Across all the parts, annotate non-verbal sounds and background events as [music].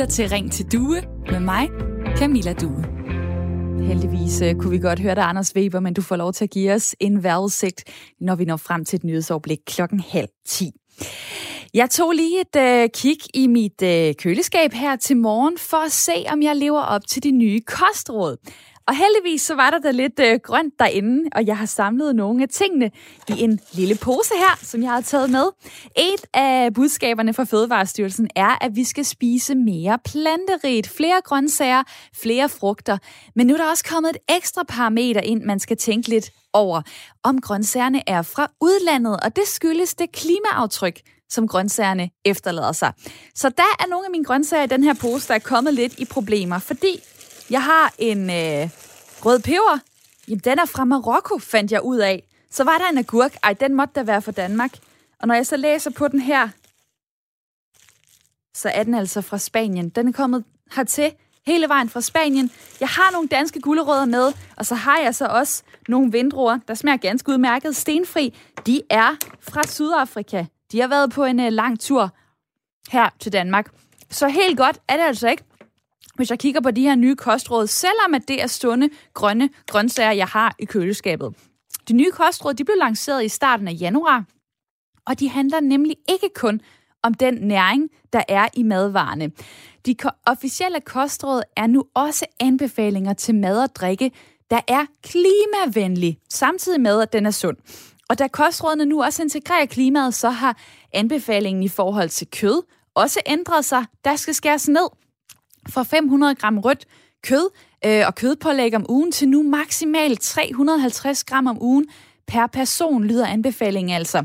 lytter til Ring til Due med mig, Camilla Due. Heldigvis uh, kunne vi godt høre dig, Anders Weber, men du får lov til at give os en vejrudsigt, når vi når frem til et nyhedsoverblik klokken halv ti. Jeg tog lige et øh, kig i mit øh, køleskab her til morgen for at se, om jeg lever op til de nye kostråd. Og heldigvis så var der da lidt øh, grønt derinde, og jeg har samlet nogle af tingene i en lille pose her, som jeg har taget med. Et af budskaberne fra Fødevarestyrelsen er, at vi skal spise mere planterigt, flere grøntsager, flere frugter. Men nu er der også kommet et ekstra parameter ind, man skal tænke lidt over, om grøntsagerne er fra udlandet, og det skyldes det klimaaftryk, som grøntsagerne efterlader sig. Så der er nogle af mine grøntsager i den her pose, der er kommet lidt i problemer, fordi jeg har en øh, rød peber. Jamen, den er fra Marokko, fandt jeg ud af. Så var der en agurk. Ej, den måtte da være fra Danmark. Og når jeg så læser på den her, så er den altså fra Spanien. Den er kommet hertil hele vejen fra Spanien. Jeg har nogle danske gulerødder med, og så har jeg så også nogle vindruer, der smager ganske udmærket. Stenfri, de er fra Sydafrika. De har været på en uh, lang tur her til Danmark. Så helt godt er det altså ikke hvis jeg kigger på de her nye kostråd, selvom at det er sunde, grønne grøntsager, jeg har i køleskabet. De nye kostråd de blev lanceret i starten af januar, og de handler nemlig ikke kun om den næring, der er i madvarerne. De officielle kostråd er nu også anbefalinger til mad og drikke, der er klimavenlig, samtidig med, at den er sund. Og da kostrådene nu også integrerer klimaet, så har anbefalingen i forhold til kød også ændret sig. Der skal skæres ned fra 500 gram rødt kød øh, og kødpålæg om ugen til nu maksimalt 350 gram om ugen per person, lyder anbefalingen altså.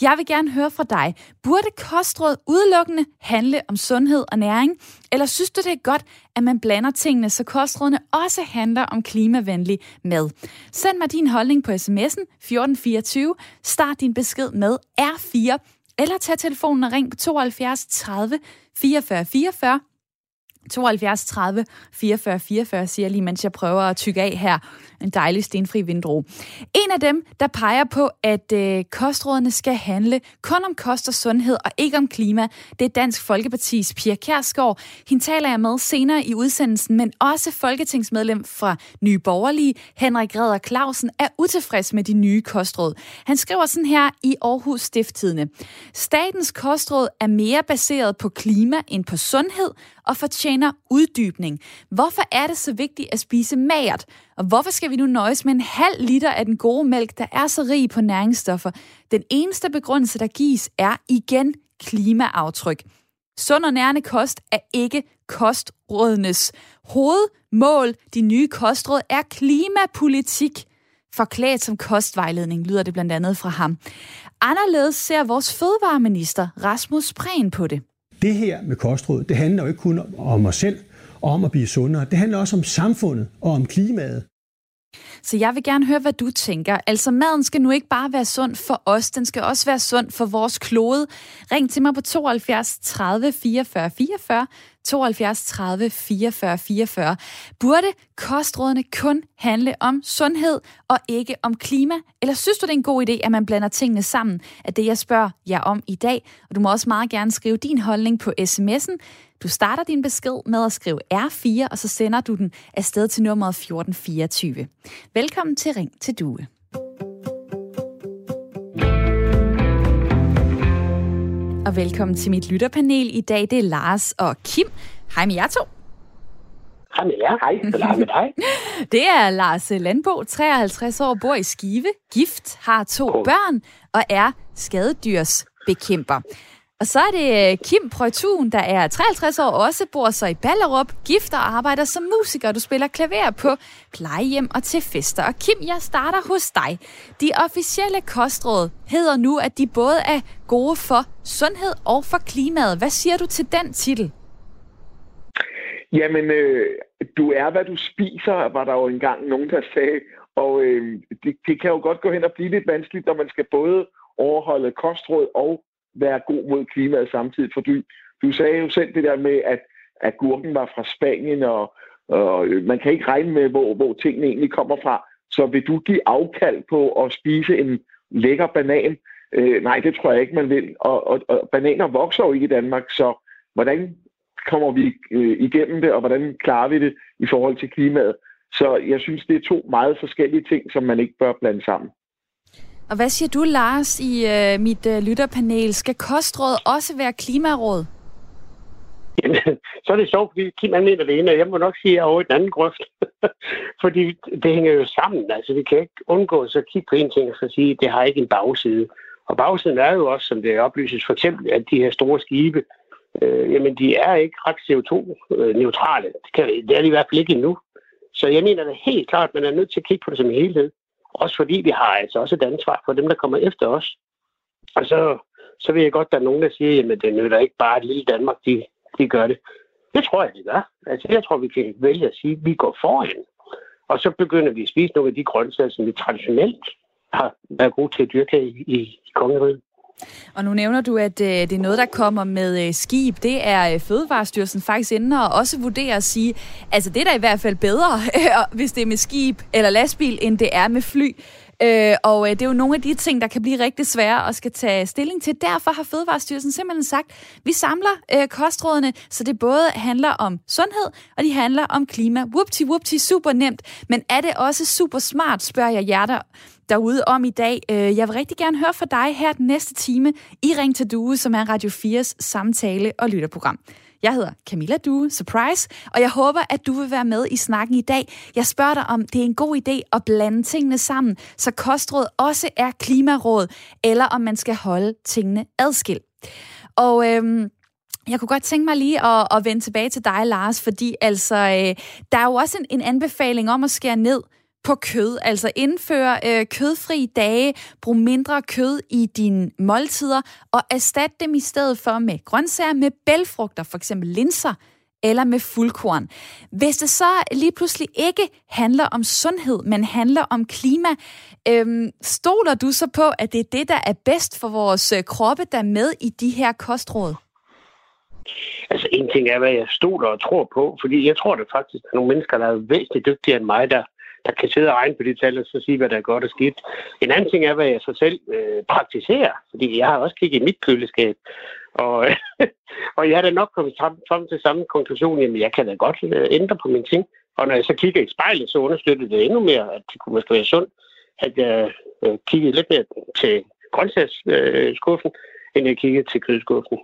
Jeg vil gerne høre fra dig. Burde kostråd udelukkende handle om sundhed og næring? Eller synes du, det er godt, at man blander tingene, så kostrådene også handler om klimavenlig mad? Send mig din holdning på sms'en 1424. Start din besked med R4. Eller tag telefonen og ring på 72 30 44 44 72 30 44 44, siger jeg lige, mens jeg prøver at tykke af her. En dejlig stenfri vindrue. En af dem, der peger på, at øh, kostrådene skal handle kun om kost og sundhed og ikke om klima, det er Dansk Folkepartis Pia Kærsgaard. Hende taler jeg med senere i udsendelsen, men også folketingsmedlem fra Nye Borgerlige, Henrik Redder Clausen, er utilfreds med de nye kostråd. Han skriver sådan her i Aarhus Stifttidene. Statens kostråd er mere baseret på klima end på sundhed, og fortjener uddybning. Hvorfor er det så vigtigt at spise magert? Og hvorfor skal vi nu nøjes med en halv liter af den gode mælk, der er så rig på næringsstoffer? Den eneste begrundelse, der gives, er igen klimaaftryk. Sund og nærende kost er ikke kostrådenes hovedmål. De nye kostråd er klimapolitik. Forklædt som kostvejledning, lyder det blandt andet fra ham. Anderledes ser vores fødevareminister Rasmus Prehn på det. Det her med kostråd, det handler jo ikke kun om os selv og om at blive sundere. Det handler også om samfundet og om klimaet. Så jeg vil gerne høre, hvad du tænker. Altså, maden skal nu ikke bare være sund for os, den skal også være sund for vores klode. Ring til mig på 72 30 44 44, 72 30 44 44. Burde kostrådene kun handle om sundhed og ikke om klima? Eller synes du, det er en god idé, at man blander tingene sammen? At det, jeg spørger jer om i dag. Og du må også meget gerne skrive din holdning på sms'en. Du starter din besked med at skrive R4, og så sender du den afsted til nummeret 1424. Velkommen til Ring til Due. Og velkommen til mit lytterpanel. I dag det er Lars og Kim. Hej med jer to. Hej med jer. Hej. Hej med dig. [laughs] Det er Lars Landbo, 53 år, bor i Skive, gift, har to oh. børn og er skadedyrsbekæmper. Og så er det øh, Kim Prøjtun, der er 53 år, også bor så i Ballerup, gifter og arbejder som musiker. Du spiller klaver på plejehjem og til fester. Og Kim, jeg starter hos dig. De officielle kostråd hedder nu, at de både er gode for sundhed og for klimaet. Hvad siger du til den titel? Jamen, øh, du er, hvad du spiser, var der jo engang nogen, der sagde. Og øh, det, det kan jo godt gå hen og blive lidt vanskeligt, når man skal både overholde kostråd og være god mod klimaet samtidig. For du, du sagde jo selv det der med, at, at gurken var fra Spanien, og, og øh, man kan ikke regne med, hvor, hvor tingene egentlig kommer fra. Så vil du give afkald på at spise en lækker banan? Øh, nej, det tror jeg ikke, man vil. Og, og, og bananer vokser jo ikke i Danmark, så hvordan kommer vi øh, igennem det, og hvordan klarer vi det i forhold til klimaet. Så jeg synes, det er to meget forskellige ting, som man ikke bør blande sammen. Og hvad siger du, Lars, i øh, mit øh, lytterpanel? Skal kostråd også være klimaråd? Jamen, [laughs] så er det sjovt, fordi Kim han mener det ene, og jeg må nok sige, at jeg er over i den anden grøft. [laughs] fordi det hænger jo sammen. Altså, vi kan ikke undgå så at kigge på en ting og så sige, at det har ikke en bagside. Og bagsiden er jo også, som det oplyses, for eksempel, at de her store skibe, øh, jamen de er ikke ret CO2-neutrale. Det, kan, det er de i hvert fald ikke endnu. Så jeg mener det helt klart, at man er nødt til at kigge på det som en helhed. Også fordi vi har altså også et ansvar for dem, der kommer efter os. Og så, så vil jeg godt, at der er nogen, der siger, at det nytter ikke bare et lille Danmark, de, de gør det. Det tror jeg, det gør. Altså, jeg tror, vi kan vælge at sige, at vi går foran. Og så begynder vi at spise nogle af de grøntsager, som vi traditionelt har været gode til at dyrke i, i kongeriget. Og nu nævner du, at øh, det er noget, der kommer med øh, skib. Det er øh, Fødevarestyrelsen faktisk inde og også vurderer at sige, altså det er da i hvert fald bedre, [laughs] øh, hvis det er med skib eller lastbil, end det er med fly. Øh, og øh, det er jo nogle af de ting, der kan blive rigtig svære at skal tage stilling til. Derfor har Fødevarestyrelsen simpelthen sagt, vi samler øh, kostrådene, så det både handler om sundhed, og de handler om klima. Whoopty, whoopty, super nemt. Men er det også super smart, spørger jeg jer der derude om i dag. Øh, jeg vil rigtig gerne høre fra dig her den næste time i Ring til Due, som er Radio 4's samtale- og lytterprogram. Jeg hedder Camilla Due, surprise, og jeg håber, at du vil være med i snakken i dag. Jeg spørger dig, om det er en god idé at blande tingene sammen, så kostråd også er klimaråd, eller om man skal holde tingene adskilt. Og øhm, jeg kunne godt tænke mig lige at, at vende tilbage til dig, Lars, fordi altså, øh, der er jo også en, en anbefaling om at skære ned på kød. Altså indføre øh, kødfri dage, brug mindre kød i dine måltider, og erstat dem i stedet for med grøntsager med bælfrugter, for eksempel linser, eller med fuldkorn. Hvis det så lige pludselig ikke handler om sundhed, men handler om klima, øhm, stoler du så på, at det er det, der er bedst for vores øh, kroppe, der er med i de her kostråd? Altså en ting er, hvad jeg stoler og tror på, fordi jeg tror det faktisk, at nogle mennesker, der er væsentligt dygtigere end mig, der der kan sidde og regne på de tal og så sige, hvad der er godt og skidt. En anden ting er, hvad jeg så selv øh, praktiserer, fordi jeg har også kigget i mit køleskab, og, [laughs] og jeg har da nok kommet frem til samme konklusion, jamen jeg kan da godt øh, ændre på mine ting. Og når jeg så kigger i spejlet, så understøtter det endnu mere, at det kunne måske være sundt, at jeg øh, kiggede lidt mere til grøntsagsskuffen, øh, end jeg kiggede til kødskuffen.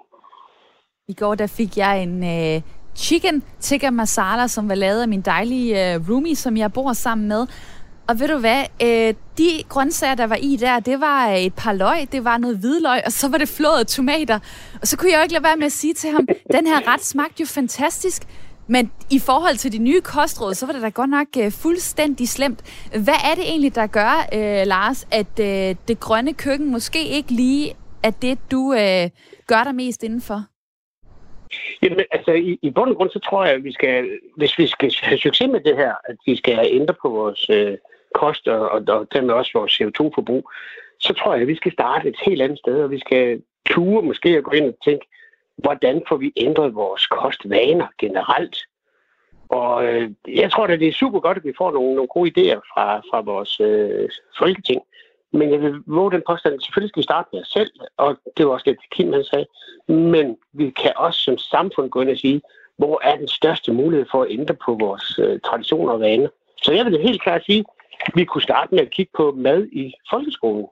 I går der fik jeg en øh, chicken tikka masala, som var lavet af min dejlige øh, roomie, som jeg bor sammen med. Og ved du hvad, øh, de grøntsager, der var i der, det var øh, et par løg, det var noget hvidløg, og så var det flåede tomater. Og så kunne jeg jo ikke lade være med at sige til ham, den her ret smagte jo fantastisk, men i forhold til de nye kostråd, så var det da godt nok øh, fuldstændig slemt. Hvad er det egentlig, der gør, øh, Lars, at øh, det grønne køkken måske ikke lige er det, du øh, gør dig mest indenfor? Jamen, altså, i, i bund og grund, så tror jeg, at vi skal, hvis vi skal have succes med det her, at vi skal ændre på vores øh, kost og, og, og dermed også vores CO2-forbrug, så tror jeg, at vi skal starte et helt andet sted, og vi skal ture måske at gå ind og tænke, hvordan får vi ændret vores kostvaner generelt? Og øh, jeg tror at det er super godt, at vi får nogle, nogle gode idéer fra, fra vores øh, folketing. Men jeg vil våge den påstand, at selvfølgelig skal vi starte med os selv, og det var også det, Kim han sagde. Men vi kan også som samfund gå ind og sige, hvor er den største mulighed for at ændre på vores øh, traditioner og vaner. Så jeg vil helt klart sige, at vi kunne starte med at kigge på mad i folkeskolen.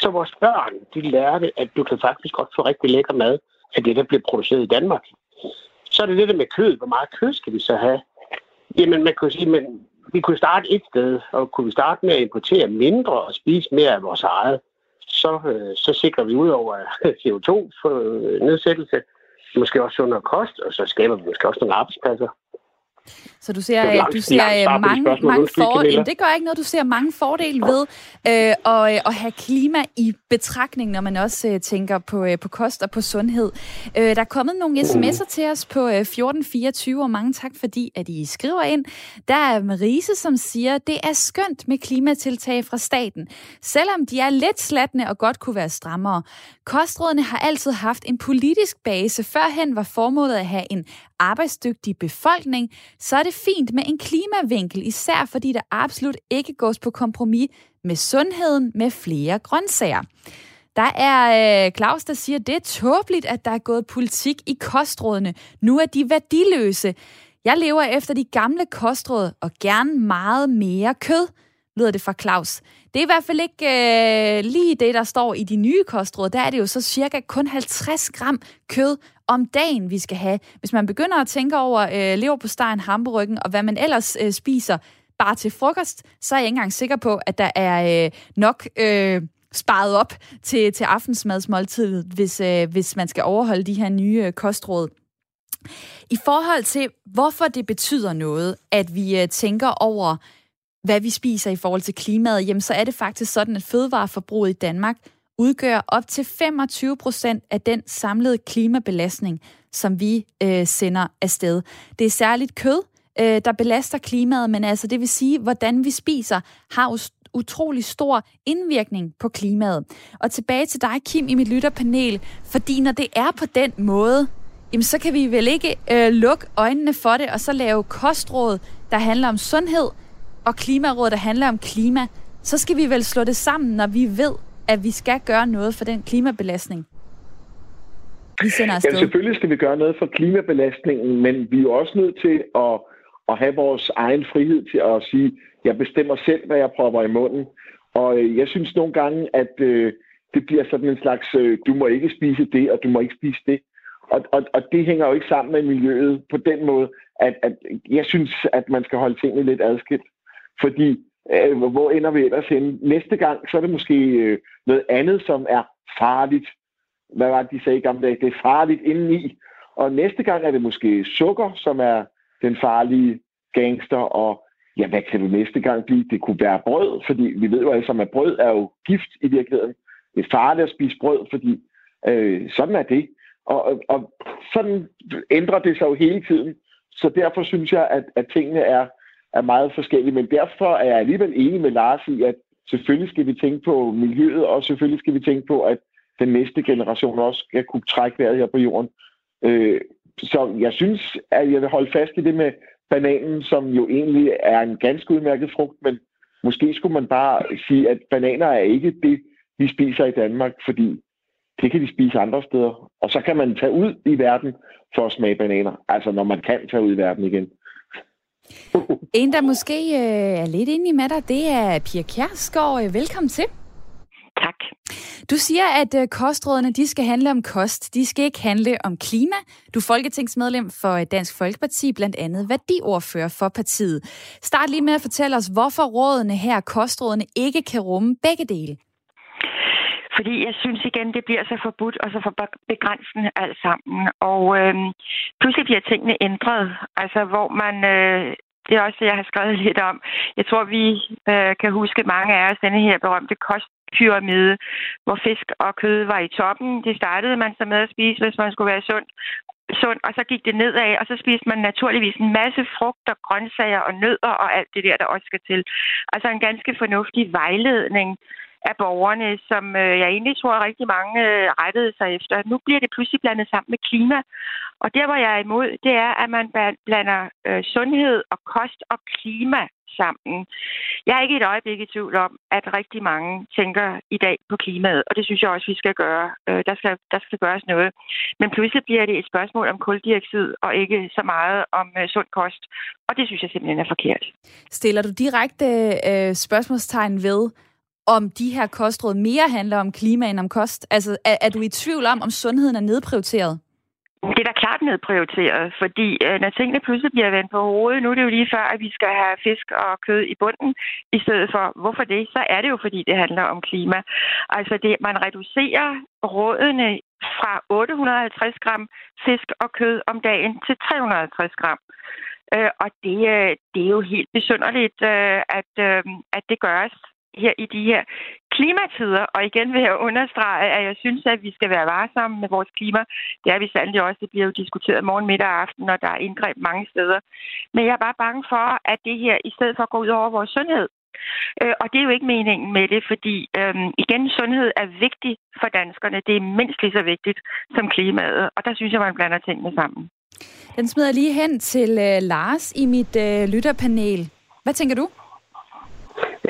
Så vores børn, de lærte, at du kan faktisk godt få rigtig lækker mad af det, der bliver produceret i Danmark. Så er det det der med kød. Hvor meget kød skal vi så have? Jamen, man kan sige, men vi kunne starte et sted, og kunne vi starte med at importere mindre og spise mere af vores eget, så, øh, så sikrer vi ud over [laughs] CO2-nedsættelse, øh, måske også sundere kost, og så skaber vi måske også nogle arbejdspladser. Så du ser, langt, du ser øh, mange, mange fordele. Det gør ikke noget, du ser mange fordele ved øh, at, øh, at have klima i betragtning, når man også øh, tænker på, øh, på kost og på sundhed. Øh, der er kommet nogle sms'er mm. til os på øh, 1424, og mange tak fordi, at I skriver ind. Der er Marise, som siger, det er skønt med klimatiltag fra staten, selvom de er lidt slatne og godt kunne være strammere. Kostrådene har altid haft en politisk base. Førhen var formålet at have en arbejdsdygtig befolkning, så er det fint med en klimavinkel, især fordi der absolut ikke gås på kompromis med sundheden med flere grøntsager. Der er øh, Claus, der siger, det er tåbeligt, at der er gået politik i kostrådene. Nu er de værdiløse. Jeg lever efter de gamle kostråd og gerne meget mere kød, lyder det fra Claus. Det er i hvert fald ikke øh, lige det, der står i de nye kostråd. Der er det jo så cirka kun 50 gram kød om dagen, vi skal have. Hvis man begynder at tænke over øh, leverpostejen, hamburgeren og hvad man ellers øh, spiser bare til frokost, så er jeg ikke engang sikker på, at der er øh, nok... Øh, sparet op til, til aftensmadsmåltidet, hvis, øh, hvis man skal overholde de her nye øh, kostråd. I forhold til, hvorfor det betyder noget, at vi øh, tænker over, hvad vi spiser i forhold til klimaet, jamen så er det faktisk sådan, at fødevareforbruget i Danmark udgør op til 25 procent af den samlede klimabelastning, som vi øh, sender afsted. Det er særligt kød, øh, der belaster klimaet, men altså det vil sige, hvordan vi spiser, har jo utrolig stor indvirkning på klimaet. Og tilbage til dig, Kim, i mit lytterpanel, fordi når det er på den måde, jamen så kan vi vel ikke øh, lukke øjnene for det, og så lave kostråd, der handler om sundhed, og klimaråd, der handler om klima. Så skal vi vel slå det sammen, når vi ved, at vi skal gøre noget for den klimabelastning. Vi sender afsted. Ja, selvfølgelig skal vi gøre noget for klimabelastningen, men vi er jo også nødt til at, at have vores egen frihed til at sige, jeg bestemmer selv, hvad jeg prøver i munden. Og øh, jeg synes nogle gange, at øh, det bliver sådan en slags, øh, du må ikke spise det, og du må ikke spise det. Og, og, og det hænger jo ikke sammen med miljøet på den måde, at, at jeg synes, at man skal holde tingene lidt adskilt. Fordi øh, hvor ender vi ellers henne? Næste gang, så er det måske øh, noget andet, som er farligt. Hvad var det, de sagde i gamle dage? Det er farligt indeni. Og næste gang er det måske sukker, som er den farlige gangster, og ja, hvad kan det næste gang blive? Det kunne være brød, fordi vi ved jo alle sammen, at brød er jo gift i virkeligheden. Det er farligt at spise brød, fordi øh, sådan er det. Og, og, og sådan ændrer det sig jo hele tiden. Så derfor synes jeg, at, at tingene er, er meget forskellige. Men derfor er jeg alligevel enig med Lars i, at selvfølgelig skal vi tænke på miljøet, og selvfølgelig skal vi tænke på, at den næste generation også skal kunne trække vejret her på jorden. Øh, så jeg synes, at jeg vil holde fast i det med bananen, som jo egentlig er en ganske udmærket frugt, men måske skulle man bare sige, at bananer er ikke det, vi spiser i Danmark, fordi det kan de spise andre steder. Og så kan man tage ud i verden for at smage bananer. Altså når man kan tage ud i verden igen. [laughs] en, der måske øh, er lidt inde med dig, det er Pia Kjærsgaard. Velkommen til. Tak. Du siger, at øh, kostrådene de skal handle om kost. De skal ikke handle om klima. Du er folketingsmedlem for øh, Dansk Folkeparti, blandt andet værdiordfører for partiet. Start lige med at fortælle os, hvorfor rådene her, kostrådene, ikke kan rumme begge dele. Fordi jeg synes igen, det bliver så forbudt og så for begrænsende alt sammen. Og øh, pludselig bliver tingene ændret. Altså, hvor man øh, det er også det, jeg har skrevet lidt om. Jeg tror, vi øh, kan huske mange af os denne her berømte kostpyramide, hvor fisk og kød var i toppen. Det startede man så med at spise, hvis man skulle være sund. sund og så gik det nedad, og så spiste man naturligvis en masse frugter, grøntsager og nødder og alt det der, der også skal til. Altså en ganske fornuftig vejledning af borgerne, som øh, jeg egentlig tror, at rigtig mange øh, rettede sig efter. Nu bliver det pludselig blandet sammen med klima. Og der, hvor jeg er imod, det er, at man blander øh, sundhed og kost og klima sammen. Jeg er ikke et øjeblik i tvivl om, at rigtig mange tænker i dag på klimaet, og det synes jeg også, vi skal gøre. Øh, der, skal, der skal gøres noget. Men pludselig bliver det et spørgsmål om koldioxid, og ikke så meget om øh, sund kost. Og det synes jeg simpelthen er forkert. Stiller du direkte øh, spørgsmålstegn ved, om de her kostråd mere handler om klima end om kost? Altså, er, er du i tvivl om, om sundheden er nedprioriteret? Det er da klart nedprioriteret, fordi øh, når tingene pludselig bliver vendt på hovedet, nu er det jo lige før, at vi skal have fisk og kød i bunden, i stedet for, hvorfor det? Så er det jo, fordi det handler om klima. Altså, det, man reducerer rådene fra 850 gram fisk og kød om dagen til 350 gram. Øh, og det, øh, det er jo helt besynderligt, øh, at, at det gøres her i de her klimatider. Og igen vil jeg understrege, at jeg synes, at vi skal være varsomme med vores klima. Det er vi sandelig også. Det bliver jo diskuteret morgen, middag og aften, når der er indgreb mange steder. Men jeg er bare bange for, at det her i stedet for går ud over vores sundhed. Øh, og det er jo ikke meningen med det, fordi øhm, igen, sundhed er vigtig for danskerne. Det er mindst lige så vigtigt som klimaet, og der synes jeg, man blander tingene sammen. Den smider lige hen til øh, Lars i mit øh, lytterpanel. Hvad tænker du?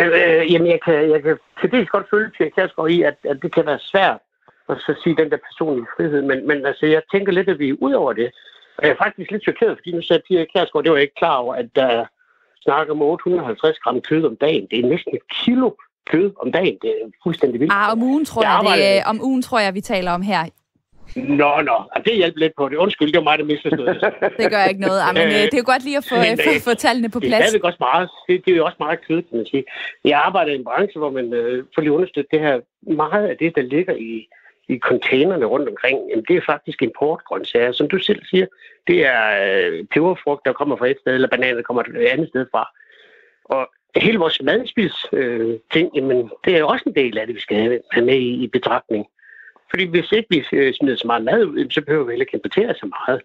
Øh, jamen, jeg kan, jeg kan til dels godt følge Pia Kjærsgaard i, at, at det kan være svært at så sige den der personlige frihed, men, men altså, jeg tænker lidt, at vi er ud over det. Og jeg er faktisk lidt chokeret, fordi nu sagde Pia Kjærsgaard, det var jeg ikke klar over, at der snakker om 850 gram kød om dagen. Det er næsten et kilo kød om dagen. Det er fuldstændig vildt. Ah, om ugen tror jeg, jeg det, om ugen tror jeg, vi taler om her. Nå, nå, det hjælper lidt på det. Undskyld, det var mig, der misforstod det. [laughs] det gør ikke noget. men, øh, det er jo godt lige at få, men, få, få tallene på plads. Det er også meget, det, det er jo også meget kød, kan man sige. Jeg arbejder i en branche, hvor man øh, får lige understøtte det her. Meget af det, der ligger i, i containerne rundt omkring, jamen, det er faktisk importgrøntsager. Som du selv siger, det er øh, peberfrugt, der kommer fra et sted, eller bananer, der kommer et andet sted fra. Og hele vores madspils øh, ting, jamen, det er jo også en del af det, vi skal have med i, i betragtning. Fordi hvis ikke vi øh, smider så meget mad ud, så behøver vi heller ikke importere så meget.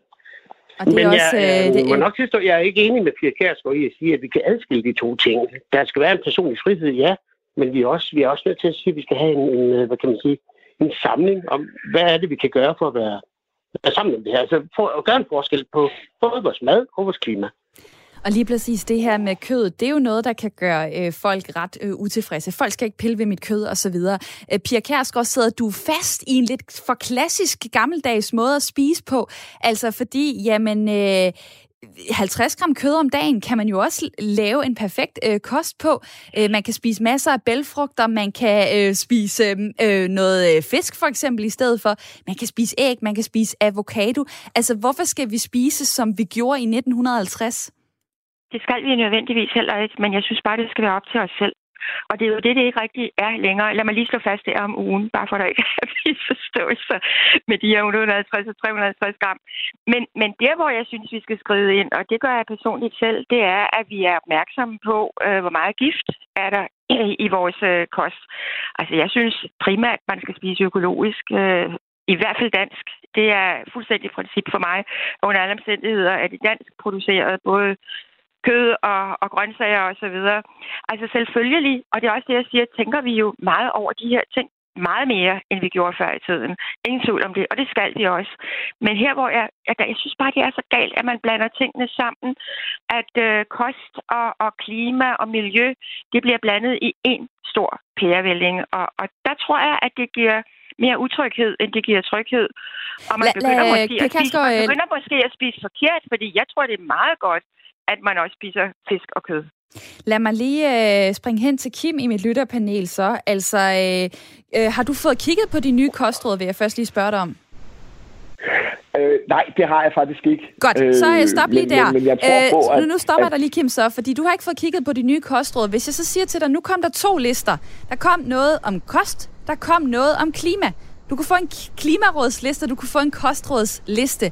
Og det Men også, jeg, øh, det, må nok tilstå, jeg er ikke enig med Pia Kjærsgaard i at sige, at vi kan adskille de to ting. Der skal være en personlig frihed, ja, men vi er også, vi er også nødt til at sige, at vi skal have en, en øh, hvad kan man sige, en samling om, hvad er det, vi kan gøre for at være, være sammen om det her. Altså for at gøre en forskel på både vores mad og vores klima. Og lige præcis det her med kød, det er jo noget, der kan gøre øh, folk ret øh, utilfredse. Folk skal ikke pille ved mit kød og så videre. Øh, Pia Kærsgaard, sidder du fast i en lidt for klassisk gammeldags måde at spise på? Altså fordi, jamen, øh, 50 gram kød om dagen kan man jo også lave en perfekt øh, kost på. Øh, man kan spise masser af bælfrugter, man kan øh, spise øh, noget øh, fisk for eksempel i stedet for. Man kan spise æg, man kan spise avocado. Altså, hvorfor skal vi spise, som vi gjorde i 1950? Det skal vi nødvendigvis heller ikke, men jeg synes bare, det skal være op til os selv. Og det er jo det, det ikke rigtig er længere. Lad mig lige slå fast, det er om ugen, bare for at der ikke er [laughs] misforståelser med de her 150 og 350 gram. Men, men der, hvor jeg synes, vi skal skride ind, og det gør jeg personligt selv, det er, at vi er opmærksomme på, øh, hvor meget gift er der i, [clears throat] i vores øh, kost. Altså, jeg synes primært, man skal spise økologisk. Øh, i hvert fald dansk. Det er fuldstændig princip for mig. Under alle omstændigheder er det dansk produceret, både kød og, og grøntsager og så videre. Altså selvfølgelig, og det er også det, jeg siger, tænker vi jo meget over de her ting meget mere, end vi gjorde før i tiden. Ingen tvivl om det, og det skal vi også. Men her, hvor jeg, jeg, jeg synes bare, det er så galt, at man blander tingene sammen, at øh, kost og, og klima og miljø, det bliver blandet i en stor pærevælling. Og, og der tror jeg, at det giver mere utryghed, end det giver tryghed. Og man begynder, la, måske, at spise, man begynder måske at spise forkert, fordi jeg tror, det er meget godt, at man også spiser fisk og kød. Lad mig lige øh, springe hen til Kim i mit lytterpanel så. Altså, øh, øh, har du fået kigget på de nye kostråd, vil jeg først lige spørge dig om? Øh, nej, det har jeg faktisk ikke. Godt, så øh, stop lige men, der. Men, men jeg tror øh, på, at, nu stopper jeg dig lige, Kim, så, fordi du har ikke fået kigget på de nye kostråd. Hvis jeg så siger til dig, nu kom der to lister. Der kom noget om kost, der kom noget om klima. Du kunne få en klimarådsliste, du kunne få en kostrådsliste.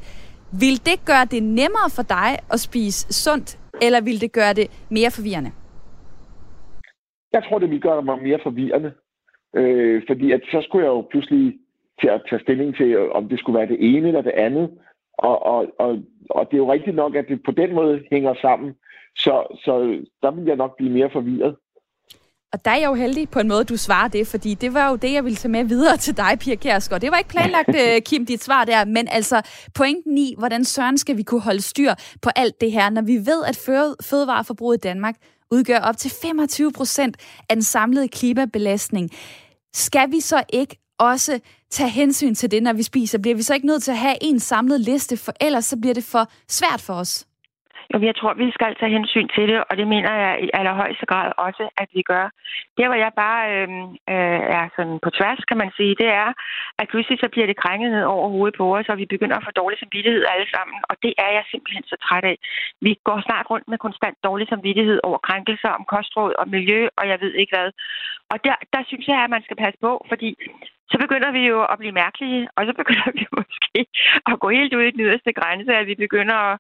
Vil det gøre det nemmere for dig at spise sundt, eller vil det gøre det mere forvirrende? Jeg tror, det vil gøre mig mere forvirrende. Øh, fordi at så skulle jeg jo pludselig til at tage stilling til, om det skulle være det ene eller det andet. Og, og, og, og det er jo rigtigt nok, at det på den måde hænger sammen. Så, så der vil jeg nok blive mere forvirret. Og der er jeg jo heldig på en måde, du svarer det, fordi det var jo det, jeg ville tage med videre til dig, Pia Kjærsgaard. Det var ikke planlagt, øh, Kim, dit svar der, men altså pointen i, hvordan søren skal vi kunne holde styr på alt det her, når vi ved, at fødevareforbruget i Danmark udgør op til 25 procent af den samlede klimabelastning. Skal vi så ikke også tage hensyn til det, når vi spiser? Bliver vi så ikke nødt til at have en samlet liste, for ellers så bliver det for svært for os? Jo, jeg tror, vi skal tage hensyn til det, og det mener jeg i allerhøjeste grad også, at vi gør. Det, hvor jeg bare øh, øh, er sådan på tværs, kan man sige, det er, at pludselig så bliver det krænget ned over hovedet på os, og vi begynder at få dårlig samvittighed alle sammen, og det er jeg simpelthen så træt af. Vi går snart rundt med konstant dårlig samvittighed over krænkelser om kostråd og miljø, og jeg ved ikke hvad. Og der, der synes jeg, at man skal passe på, fordi så begynder vi jo at blive mærkelige, og så begynder [laughs] vi måske at gå helt ud i den yderste grænse, at vi begynder at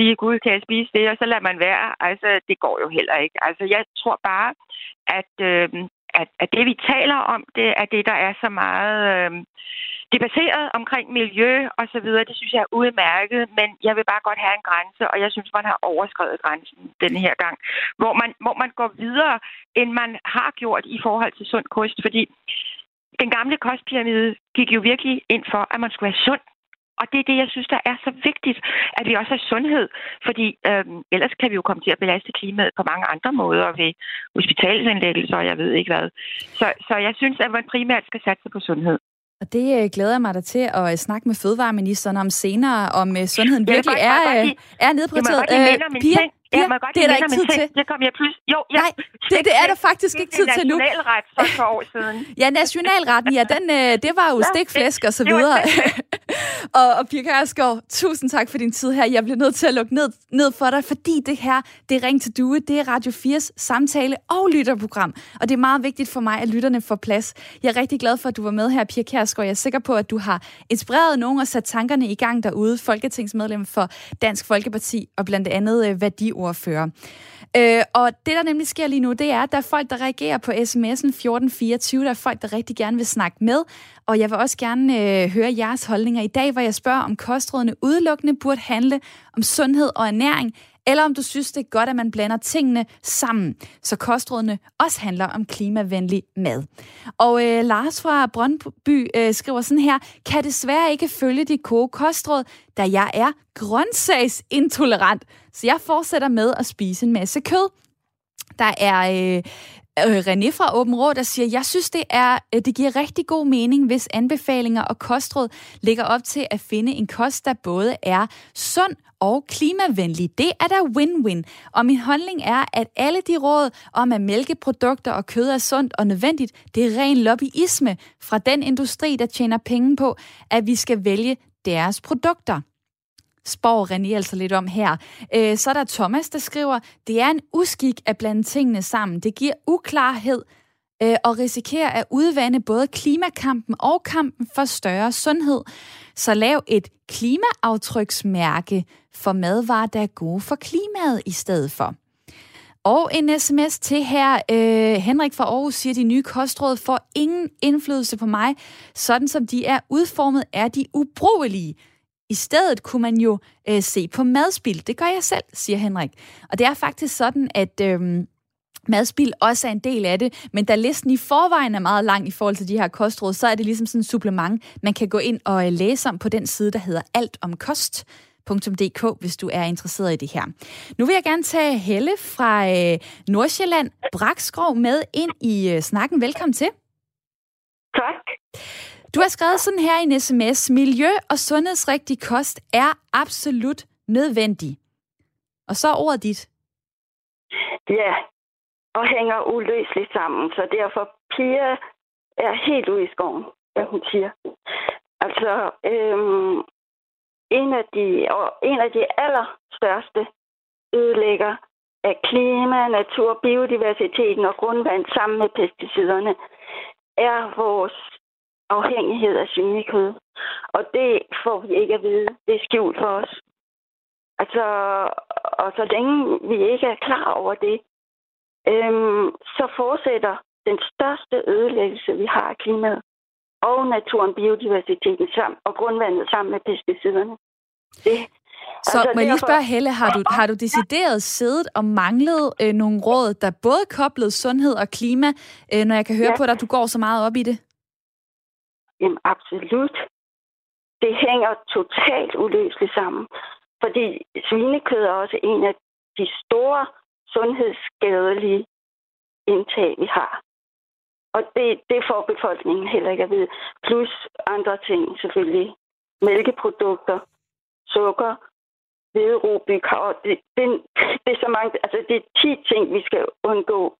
sige, gud, kan jeg spise det, og så lader man være. Altså, det går jo heller ikke. Altså, jeg tror bare, at, øh, at, at det, vi taler om, det er det, der er så meget øh, debatteret omkring miljø og så videre. Det synes jeg er udmærket, men jeg vil bare godt have en grænse, og jeg synes, man har overskrevet grænsen denne her gang, hvor man, hvor man går videre, end man har gjort i forhold til sund kost, fordi den gamle kostpyramide gik jo virkelig ind for, at man skulle være sund og det er det, jeg synes, der er så vigtigt, at vi også har sundhed. Fordi øhm, ellers kan vi jo komme til at belaste klimaet på mange andre måder ved hospitalsindlæggelser og jeg ved ikke hvad. Så, så jeg synes, at man primært skal satse på sundhed. Og det øh, glæder jeg mig da til at øh, snakke med fødevareministeren om senere, om øh, sundheden virkelig er, er nedprioriteret. Jeg må godt det er der ikke tid til. Det kom jeg pludselig. Jo, ja. Nej, det, det er der faktisk ikke tid til nu. Nationalret for et par år siden. [laughs] ja, nationalretten, ja, den, det var jo stikflæsk og så videre. [laughs] og, og Pia Kærsgaard, tusind tak for din tid her. Jeg bliver nødt til at lukke ned, ned for dig, fordi det her, det er Ring til Due, det er Radio 4's samtale- og lytterprogram. Og det er meget vigtigt for mig, at lytterne får plads. Jeg er rigtig glad for, at du var med her, Pia Kærsgaard. Jeg er sikker på, at du har inspireret nogen og sat tankerne i gang derude. Folketingsmedlem for Dansk Folkeparti og blandt andet værdi ordfører. Øh, og det, der nemlig sker lige nu, det er, at der er folk, der reagerer på sms'en 1424. Der er folk, der rigtig gerne vil snakke med. Og jeg vil også gerne øh, høre jeres holdninger i dag, hvor jeg spørger, om kostrådene udelukkende burde handle om sundhed og ernæring, eller om du synes, det er godt, at man blander tingene sammen, så kostrådene også handler om klimavenlig mad. Og øh, Lars fra Brøndby øh, skriver sådan her, kan desværre ikke følge de gode kostråd, da jeg er grøntsagsintolerant, så jeg fortsætter med at spise en masse kød. Der er øh, øh, René fra Åben Rå, der siger, jeg synes, det, er, øh, det giver rigtig god mening, hvis anbefalinger og kostråd ligger op til at finde en kost, der både er sund og klimavenlig. Det er der win-win. Og min holdning er, at alle de råd om, at mælkeprodukter og kød er sundt og nødvendigt, det er ren lobbyisme fra den industri, der tjener penge på, at vi skal vælge deres produkter spår René altså lidt om her. Øh, så er der Thomas, der skriver, det er en uskik at blande tingene sammen. Det giver uklarhed øh, og risikerer at udvande både klimakampen og kampen for større sundhed. Så lav et klimaaftryksmærke for madvarer, der er gode for klimaet i stedet for. Og en sms til her. Øh, Henrik fra Aarhus siger, at de nye kostråd får ingen indflydelse på mig. Sådan som de er udformet, er de ubrugelige. I stedet kunne man jo øh, se på madspild. Det gør jeg selv, siger Henrik. Og det er faktisk sådan, at... Øh, madspil også er en del af det, men da listen i forvejen er meget lang i forhold til de her kostråd, så er det ligesom sådan en supplement, man kan gå ind og øh, læse om på den side, der hedder alt om kost hvis du er interesseret i det her. Nu vil jeg gerne tage Helle fra øh, Nordsjælland, Brakskrov, med ind i øh, snakken. Velkommen til. Tak. Du har skrevet sådan her i en sms. Miljø og sundhedsrigtig kost er absolut nødvendig. Og så ordet dit. Ja, og hænger uløseligt sammen. Så derfor Pia er helt ude i skoven, hvad hun siger. Altså, øhm, en, af de, og en af de allerstørste ødelægger af klima, natur, biodiversiteten og grundvand sammen med pesticiderne, er vores afhængighed af svinekød. Og det får vi ikke at vide. Det er skjult for os. Altså, og så længe vi ikke er klar over det, øhm, så fortsætter den største ødelæggelse, vi har af klimaet og naturen, biodiversiteten sammen, og grundvandet sammen med pesticiderne. Det, så altså, må jeg lige spørge Helle, har du, har du decideret siddet og manglet øh, nogle råd, der både koblede sundhed og klima, øh, når jeg kan høre ja. på dig, at du går så meget op i det? Jamen absolut. Det hænger totalt uløseligt sammen. Fordi svinekød er også en af de store sundhedsskadelige indtag, vi har. Og det, det får befolkningen heller ikke at vide. Plus andre ting selvfølgelig. Mælkeprodukter, sukker, hvedero, bykar. Det, det, det, er så mange, altså det er 10 ting, vi skal undgå,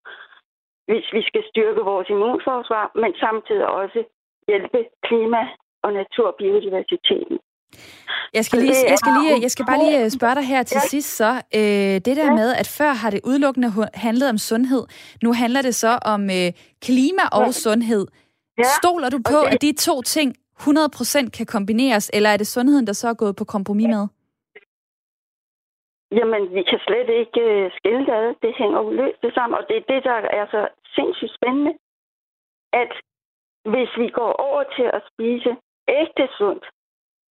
hvis vi skal styrke vores immunforsvar, men samtidig også hjælpe klima og natur og biodiversiteten. Jeg skal, lige, jeg, skal lige, jeg skal bare lige øh, spørge dig her til ja. sidst så. Øh, det der ja. med, at før har det udelukkende handlet om sundhed. Nu handler det så om øh, klima og ja. sundhed. Ja. Stoler du på, okay. at de to ting 100% kan kombineres, eller er det sundheden, der så er gået på kompromis med? Jamen, vi kan slet ikke uh, skille det ad. Det hænger uløst det sammen, og det er det, der er så sindssygt spændende, at hvis vi går over til at spise ægte sundt,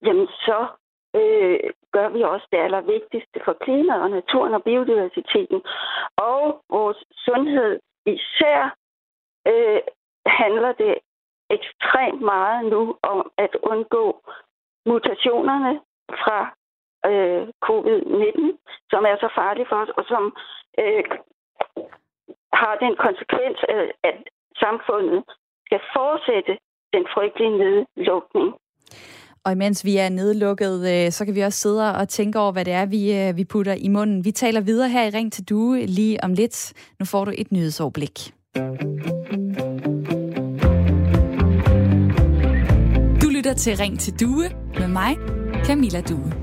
jamen så øh, gør vi også det allervigtigste for klimaet og naturen og biodiversiteten. Og vores sundhed især øh, handler det ekstremt meget nu om at undgå mutationerne fra øh, covid-19, som er så farlige for os, og som øh, har den konsekvens, øh, at samfundet skal fortsætte den frygtelige nedlukning. Og imens vi er nedlukket, øh, så kan vi også sidde og tænke over, hvad det er, vi, øh, vi putter i munden. Vi taler videre her i Ring til Due lige om lidt. Nu får du et nyhedsoverblik. Du lytter til Ring til Due med mig, Camilla Due.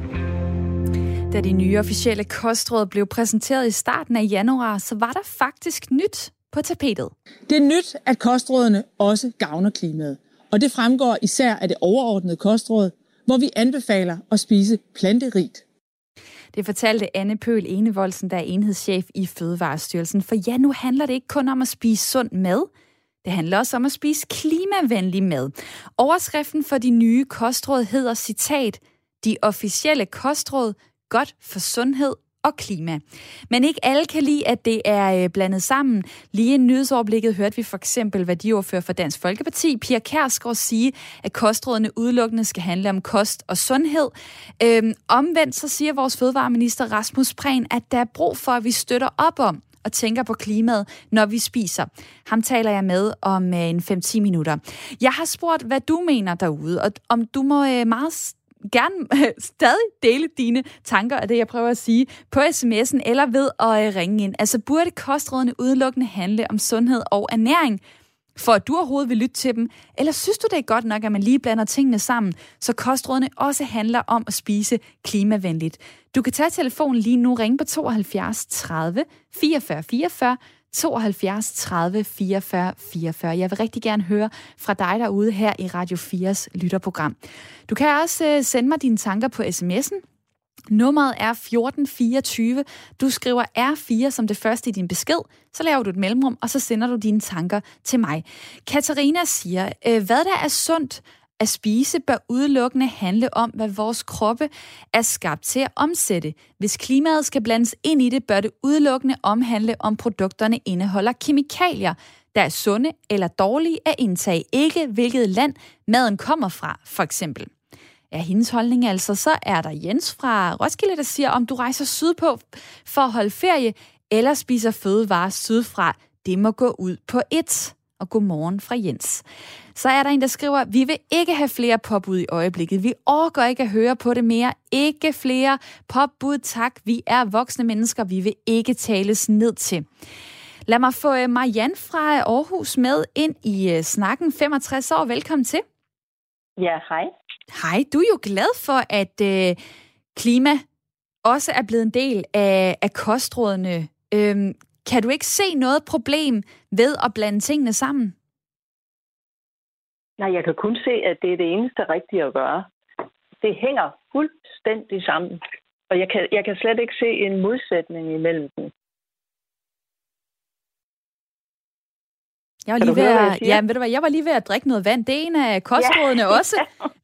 Da de nye officielle kostråd blev præsenteret i starten af januar, så var der faktisk nyt på tapetet. Det er nyt, at kostrådene også gavner klimaet. Og det fremgår især af det overordnede kostråd, hvor vi anbefaler at spise planterigt. Det fortalte Anne Pøl Enevoldsen, der er enhedschef i Fødevarestyrelsen. For ja, nu handler det ikke kun om at spise sund mad. Det handler også om at spise klimavenlig mad. Overskriften for de nye kostråd hedder citat, de officielle kostråd godt for sundhed og klima. Men ikke alle kan lide, at det er øh, blandet sammen. Lige i nyhedsoverblikket hørte vi for eksempel værdiordfører for Dansk Folkeparti, Pia Kærsgaard, sige, at kostrådene udelukkende skal handle om kost og sundhed. Øhm, omvendt så siger vores fødevareminister Rasmus Prehn, at der er brug for, at vi støtter op om og tænker på klimaet, når vi spiser. Ham taler jeg med om øh, en 5-10 minutter. Jeg har spurgt, hvad du mener derude, og om du må øh, meget gerne [laughs] stadig dele dine tanker af det, jeg prøver at sige, på sms'en eller ved at øh, ringe ind. Altså burde kostrådene udelukkende handle om sundhed og ernæring, for at du overhovedet vil lytte til dem? Eller synes du, det er godt nok, at man lige blander tingene sammen, så kostrådene også handler om at spise klimavenligt? Du kan tage telefonen lige nu, ringe på 72 30 44 44, 72 30 44 44. Jeg vil rigtig gerne høre fra dig derude her i Radio 4's lytterprogram. Du kan også øh, sende mig dine tanker på sms'en. Nummeret er 1424. Du skriver R4 som det første i din besked, så laver du et mellemrum, og så sender du dine tanker til mig. Katarina siger, øh, hvad der er sundt at spise bør udelukkende handle om, hvad vores kroppe er skabt til at omsætte. Hvis klimaet skal blandes ind i det, bør det udelukkende omhandle, om produkterne indeholder kemikalier, der er sunde eller dårlige at indtage, ikke hvilket land maden kommer fra, for eksempel. Er hendes holdning altså, så er der Jens fra Roskilde, der siger, om du rejser sydpå for at holde ferie, eller spiser fødevarer sydfra, det må gå ud på et. Og godmorgen fra Jens. Så er der en, der skriver, vi vil ikke have flere påbud i øjeblikket. Vi overgår ikke at høre på det mere. Ikke flere påbud, tak. Vi er voksne mennesker. Vi vil ikke tales ned til. Lad mig få øh, Marianne fra Aarhus med ind i øh, snakken. 65 år. Velkommen til. Ja, hej. Hej. Du er jo glad for, at øh, klima også er blevet en del af, af kostrådene. Øhm, kan du ikke se noget problem ved at blande tingene sammen? Nej, jeg kan kun se, at det er det eneste rigtige at gøre. Det hænger fuldstændig sammen. Og jeg kan, jeg kan slet ikke se en modsætning imellem dem. Jeg var, lige ved at, ja, ved du hvad, jeg var lige ved at drikke noget vand. Det er en af kostrådene [laughs] ja. også.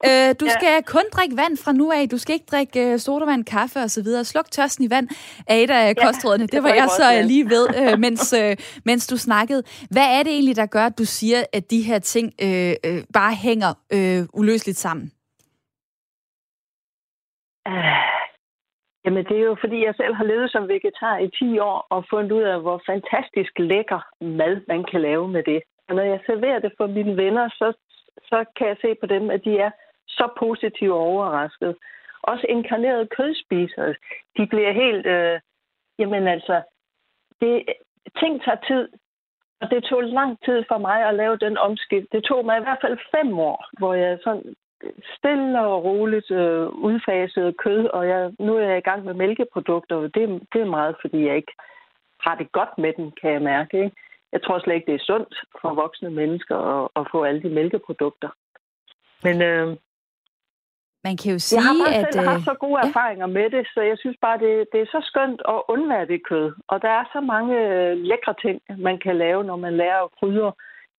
Øh, du skal ja. kun drikke vand fra nu af. Du skal ikke drikke uh, sodavand, kaffe osv. Sluk tørsten i vand er et af ja, kostrådene. Det, det var jeg så også, lige ved, uh, [laughs] mens, uh, mens du snakkede. Hvad er det egentlig, der gør, at du siger, at de her ting uh, uh, bare hænger uh, uløseligt sammen? Uh. Jamen, det er jo fordi, jeg selv har levet som vegetar i 10 år og fundet ud af, hvor fantastisk lækker mad man kan lave med det. Og når jeg serverer det for mine venner, så, så kan jeg se på dem, at de er så positivt overrasket. Også inkarnerede kødspisere, de bliver helt... Øh, jamen altså, det, ting tager tid, og det tog lang tid for mig at lave den omskift. Det tog mig i hvert fald fem år, hvor jeg sådan stille og roligt øh, udfaset kød, og jeg, nu er jeg i gang med mælkeprodukter, og det, det er meget, fordi jeg ikke har det godt med dem, kan jeg mærke. Ikke? Jeg tror slet ikke, det er sundt for voksne mennesker at, at få alle de mælkeprodukter. Men øh, man kan jo sige, jeg har bare at... selv haft så gode ja. erfaringer med det, så jeg synes bare, det, det er så skønt at undvære det kød. Og der er så mange øh, lækre ting, man kan lave, når man lærer at krydre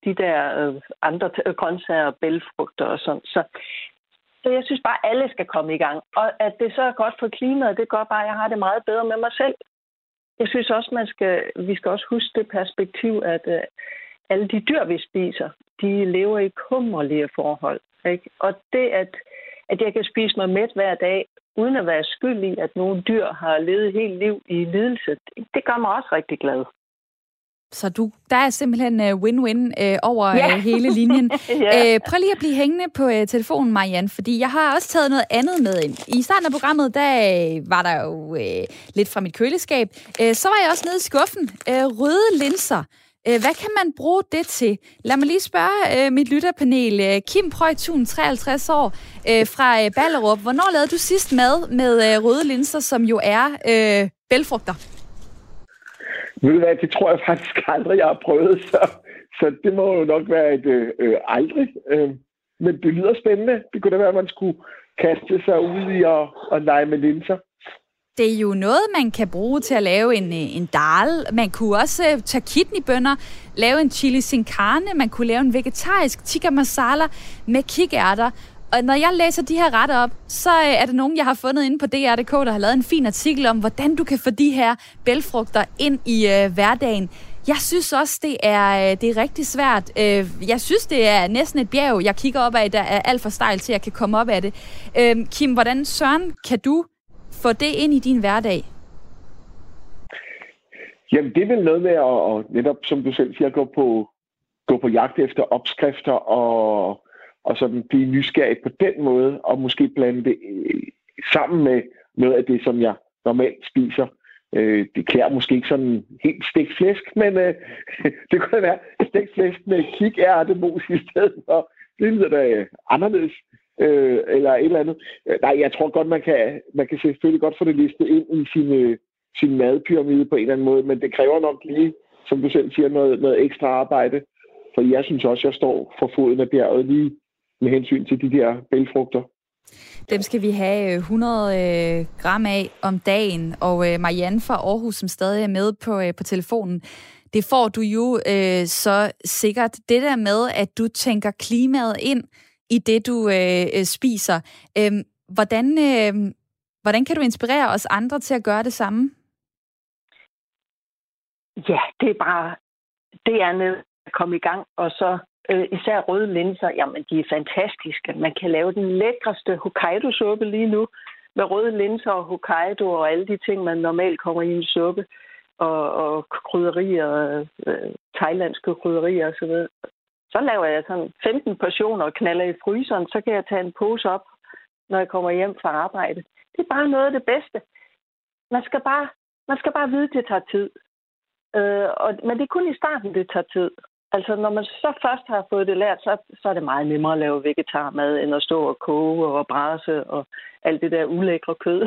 de der øh, andre øh, grøntsager og bælfrugter og sådan. Så, så jeg synes bare, at alle skal komme i gang. Og at det så er godt for klimaet, det gør bare, at jeg har det meget bedre med mig selv. Jeg synes også, man skal, vi skal også huske det perspektiv, at øh, alle de dyr, vi spiser, de lever i kummerlige forhold. Ikke? Og det, at, at jeg kan spise mig mæt hver dag, uden at være skyld i, at nogle dyr har levet helt liv i lidelse, det, det gør mig også rigtig glad. Så du, der er simpelthen uh, win-win uh, over ja. uh, hele linjen. [laughs] ja. uh, prøv lige at blive hængende på uh, telefonen, Marianne, fordi jeg har også taget noget andet med ind. I starten af programmet, der uh, var der jo uh, lidt fra mit køleskab. Uh, så var jeg også nede i skuffen. Uh, røde linser. Uh, hvad kan man bruge det til? Lad mig lige spørge uh, mit lytterpanel. Uh, Kim Prøjtun, 53 år, uh, fra uh, Ballerup. Hvornår lavede du sidst mad med uh, røde linser, som jo er uh, bælfrugter? Ved du hvad, det tror jeg faktisk aldrig, jeg har prøvet, så, så det må jo nok være et øh, øh, aldrig. Øh, men det lyder spændende. Det kunne da være, at man skulle kaste sig ud i at, at lege med linser. Det er jo noget, man kan bruge til at lave en, øh, en dal. Man kunne også uh, tage kidneybønner, lave en chili sin carne. Man kunne lave en vegetarisk tikka masala med kikærter. Og når jeg læser de her retter op, så øh, er det nogen, jeg har fundet inde på DR.dk, der har lavet en fin artikel om, hvordan du kan få de her bælfrugter ind i øh, hverdagen. Jeg synes også, det er, øh, det er rigtig svært. Øh, jeg synes, det er næsten et bjerg, jeg kigger op af, der er alt for stejl til, at jeg kan komme op af det. Kim, hvordan søren kan du få det ind i din hverdag? Jamen, det er vel noget med at, at netop, som du selv siger, gå på, gå på jagt efter opskrifter og og sådan blive nysgerrig på den måde, og måske blande det øh, sammen med noget af det, som jeg normalt spiser. Øh, det klæder måske ikke sådan helt stegt flæsk, men øh, [laughs] det kunne være stegt flæsk med kikærtemos i stedet for. Det lyder da øh, anderledes. Øh, eller et eller andet. Øh, nej, jeg tror godt, man kan, man kan selvfølgelig godt få det listet ind i sin, øh, sin madpyramide på en eller anden måde, men det kræver nok lige, som du selv siger, noget, noget ekstra arbejde. For jeg synes også, jeg står for foden af bjerget lige med hensyn til de der bælfrugter. Dem skal vi have 100 øh, øh, gram af om dagen, og øh, Marianne fra Aarhus, som stadig er med på, på telefonen, det får du jo øh, så sikkert. Det der med, at du tænker klimaet ind i det, du øh, spiser. Øh, hvordan, øh, hvordan kan du inspirere os andre til at gøre det samme? Ja, det er bare, det er ned at komme i gang, og så Øh, især røde linser, jamen de er fantastiske. Man kan lave den lækreste Hokkaido-suppe lige nu med røde linser og Hokkaido og alle de ting, man normalt kommer i en suppe. Og, og krydderier, øh, thailandske krydderier osv. Så laver jeg sådan 15 portioner og knaller i fryseren, så kan jeg tage en pose op, når jeg kommer hjem fra arbejde. Det er bare noget af det bedste. Man skal bare, man skal bare vide, at det tager tid. Øh, og, men det er kun i starten, det tager tid. Altså, når man så først har fået det lært, så, så er det meget nemmere at lave vegetarmad, end at stå og koge og brase og alt det der ulækre kød.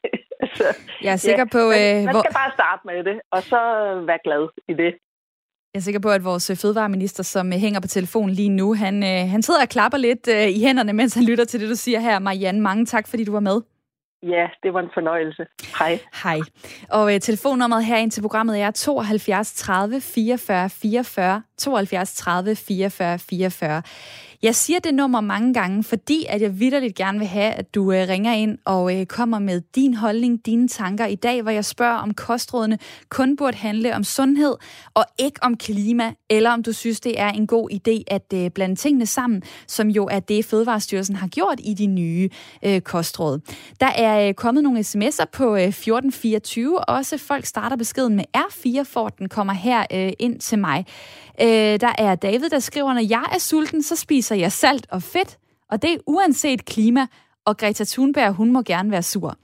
[laughs] så, jeg er sikker ja, på... Man, øh, man hvor... skal bare starte med det, og så være glad i det. Jeg er sikker på, at vores øh, fødevareminister, som øh, hænger på telefonen lige nu, han, øh, han sidder og klapper lidt øh, i hænderne, mens han lytter til det, du siger her. Marianne, mange tak, fordi du var med. Ja, det var en fornøjelse. Hej. Hej. Og øh, telefonnummeret her ind til programmet er 72 30 44 44. 72 30 44 44. Jeg siger det nummer mange gange, fordi at jeg vidderligt gerne vil have, at du øh, ringer ind og øh, kommer med din holdning, dine tanker i dag, hvor jeg spørger, om kostrådene kun burde handle om sundhed og ikke om klima, eller om du synes, det er en god idé at øh, blande tingene sammen, som jo er det, Fødevarestyrelsen har gjort i de nye øh, kostråd. Der er øh, kommet nogle sms'er på øh, 1424, også folk starter beskeden med R4, for den kommer her øh, ind til mig. Øh, der er David, der skriver, når jeg er sulten, så spiser jeg salt og fedt, og det er uanset klima, og Greta Thunberg, hun må gerne være sur.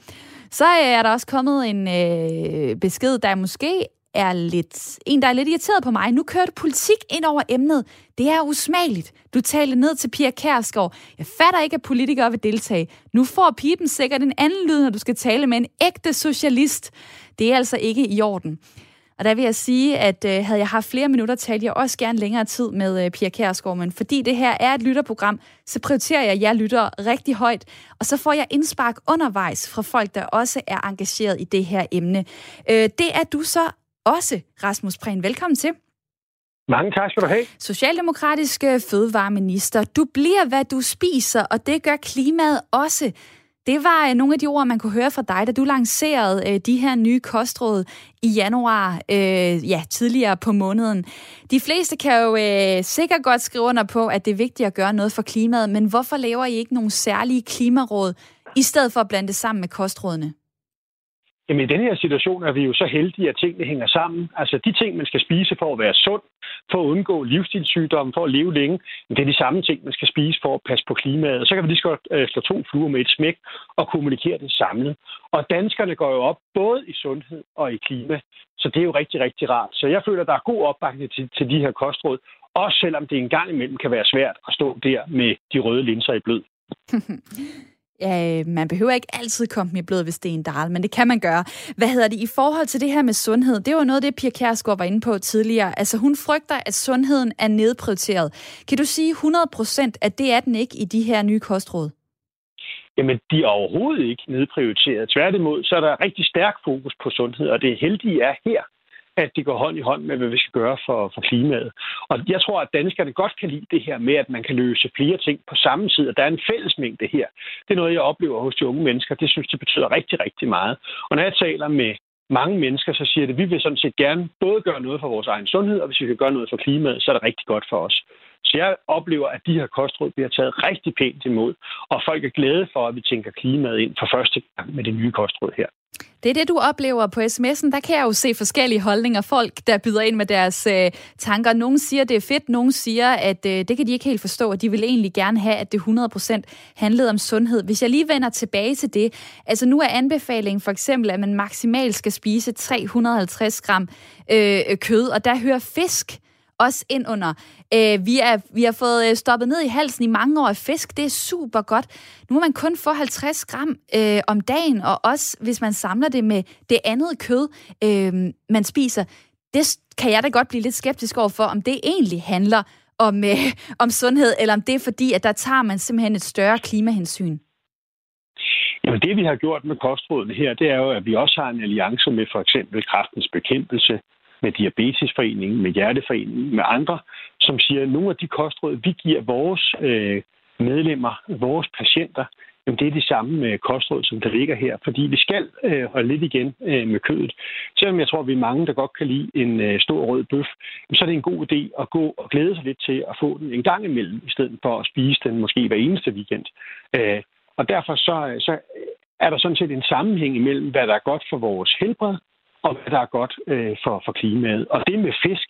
Så øh, er der også kommet en øh, besked, der måske er lidt, en, der er lidt irriteret på mig. Nu kører du politik ind over emnet. Det er usmageligt. Du taler ned til Pia Kærsgaard. Jeg fatter ikke, at politikere vil deltage. Nu får pipen sikkert en anden lyd, når du skal tale med en ægte socialist. Det er altså ikke i orden. Og der vil jeg sige, at øh, havde jeg haft flere minutter, talte jeg også gerne længere tid med øh, Pia Kærsgaard, men fordi det her er et lytterprogram, så prioriterer jeg jer lytter rigtig højt, og så får jeg indspark undervejs fra folk, der også er engageret i det her emne. Øh, det er du så også, Rasmus Prehn. Velkommen til. Mange tak skal du have. Socialdemokratiske fødevareminister. Du bliver, hvad du spiser, og det gør klimaet også. Det var øh, nogle af de ord, man kunne høre fra dig, da du lancerede øh, de her nye kostråd i januar, øh, ja, tidligere på måneden. De fleste kan jo øh, sikkert godt skrive under på, at det er vigtigt at gøre noget for klimaet, men hvorfor laver I ikke nogle særlige klimaråd, i stedet for at blande det sammen med kostrådene? Jamen i den her situation er vi jo så heldige, at tingene hænger sammen. Altså de ting, man skal spise for at være sund, for at undgå livsstilssygdomme, for at leve længe, det er de samme ting, man skal spise for at passe på klimaet. Og så kan vi lige så godt øh, slå to fluer med et smæk og kommunikere det samlet. Og danskerne går jo op både i sundhed og i klima, så det er jo rigtig, rigtig rart. Så jeg føler, at der er god opbakning til, til de her kostråd, også selvom det en gang imellem kan være svært at stå der med de røde linser i blød. [laughs] øh, man behøver ikke altid komme med blod ved Sten Dahl, men det kan man gøre. Hvad hedder det i forhold til det her med sundhed? Det var noget det, Pia Kjærsgaard var inde på tidligere. Altså hun frygter, at sundheden er nedprioriteret. Kan du sige 100% at det er den ikke i de her nye kostråd? Jamen, de er overhovedet ikke nedprioriteret. Tværtimod, så er der rigtig stærk fokus på sundhed, og det heldige er her, at det går hånd i hånd med, hvad vi skal gøre for, for klimaet. Og jeg tror, at danskerne godt kan lide det her med, at man kan løse flere ting på samme tid, og der er en fællesmængde her. Det er noget, jeg oplever hos de unge mennesker. Det synes, det betyder rigtig, rigtig meget. Og når jeg taler med mange mennesker, så siger det, at vi vil sådan set gerne både gøre noget for vores egen sundhed, og hvis vi kan gøre noget for klimaet, så er det rigtig godt for os. Så jeg oplever, at de her kostråd bliver taget rigtig pænt imod, og folk er glade for, at vi tænker klimaet ind for første gang med det nye kostråd her. Det er det, du oplever på sms'en. Der kan jeg jo se forskellige holdninger. Folk, der byder ind med deres øh, tanker. Nogle siger, det er fedt. Nogle siger, at øh, det kan de ikke helt forstå, og de vil egentlig gerne have, at det 100% handlede om sundhed. Hvis jeg lige vender tilbage til det. Altså nu er anbefalingen for eksempel, at man maksimalt skal spise 350 gram øh, kød, og der hører fisk også ind under. Øh, vi, er, vi har fået øh, stoppet ned i halsen i mange år af fisk. Det er super godt. Nu må man kun få 50 gram øh, om dagen, og også hvis man samler det med det andet kød, øh, man spiser. Det kan jeg da godt blive lidt skeptisk over for, om det egentlig handler om, øh, [laughs] om sundhed, eller om det er fordi, at der tager man simpelthen et større klimahensyn. Jamen det, vi har gjort med kostrådene her, det er jo, at vi også har en alliance med for eksempel kraftens bekæmpelse, med Diabetesforeningen, med Hjerteforeningen, med andre, som siger, at nogle af de kostråd, vi giver vores øh, medlemmer, vores patienter, jamen det er det samme øh, kostråd, som der ligger her, fordi vi skal øh, holde lidt igen øh, med kødet. Selvom jeg tror, at vi er mange, der godt kan lide en øh, stor rød bøf, så er det en god idé at gå og glæde sig lidt til at få den en gang imellem, i stedet for at spise den måske hver eneste weekend. Øh, og derfor så, øh, så er der sådan set en sammenhæng imellem, hvad der er godt for vores helbred, og hvad der er godt øh, for, for klimaet. Og det med fisk,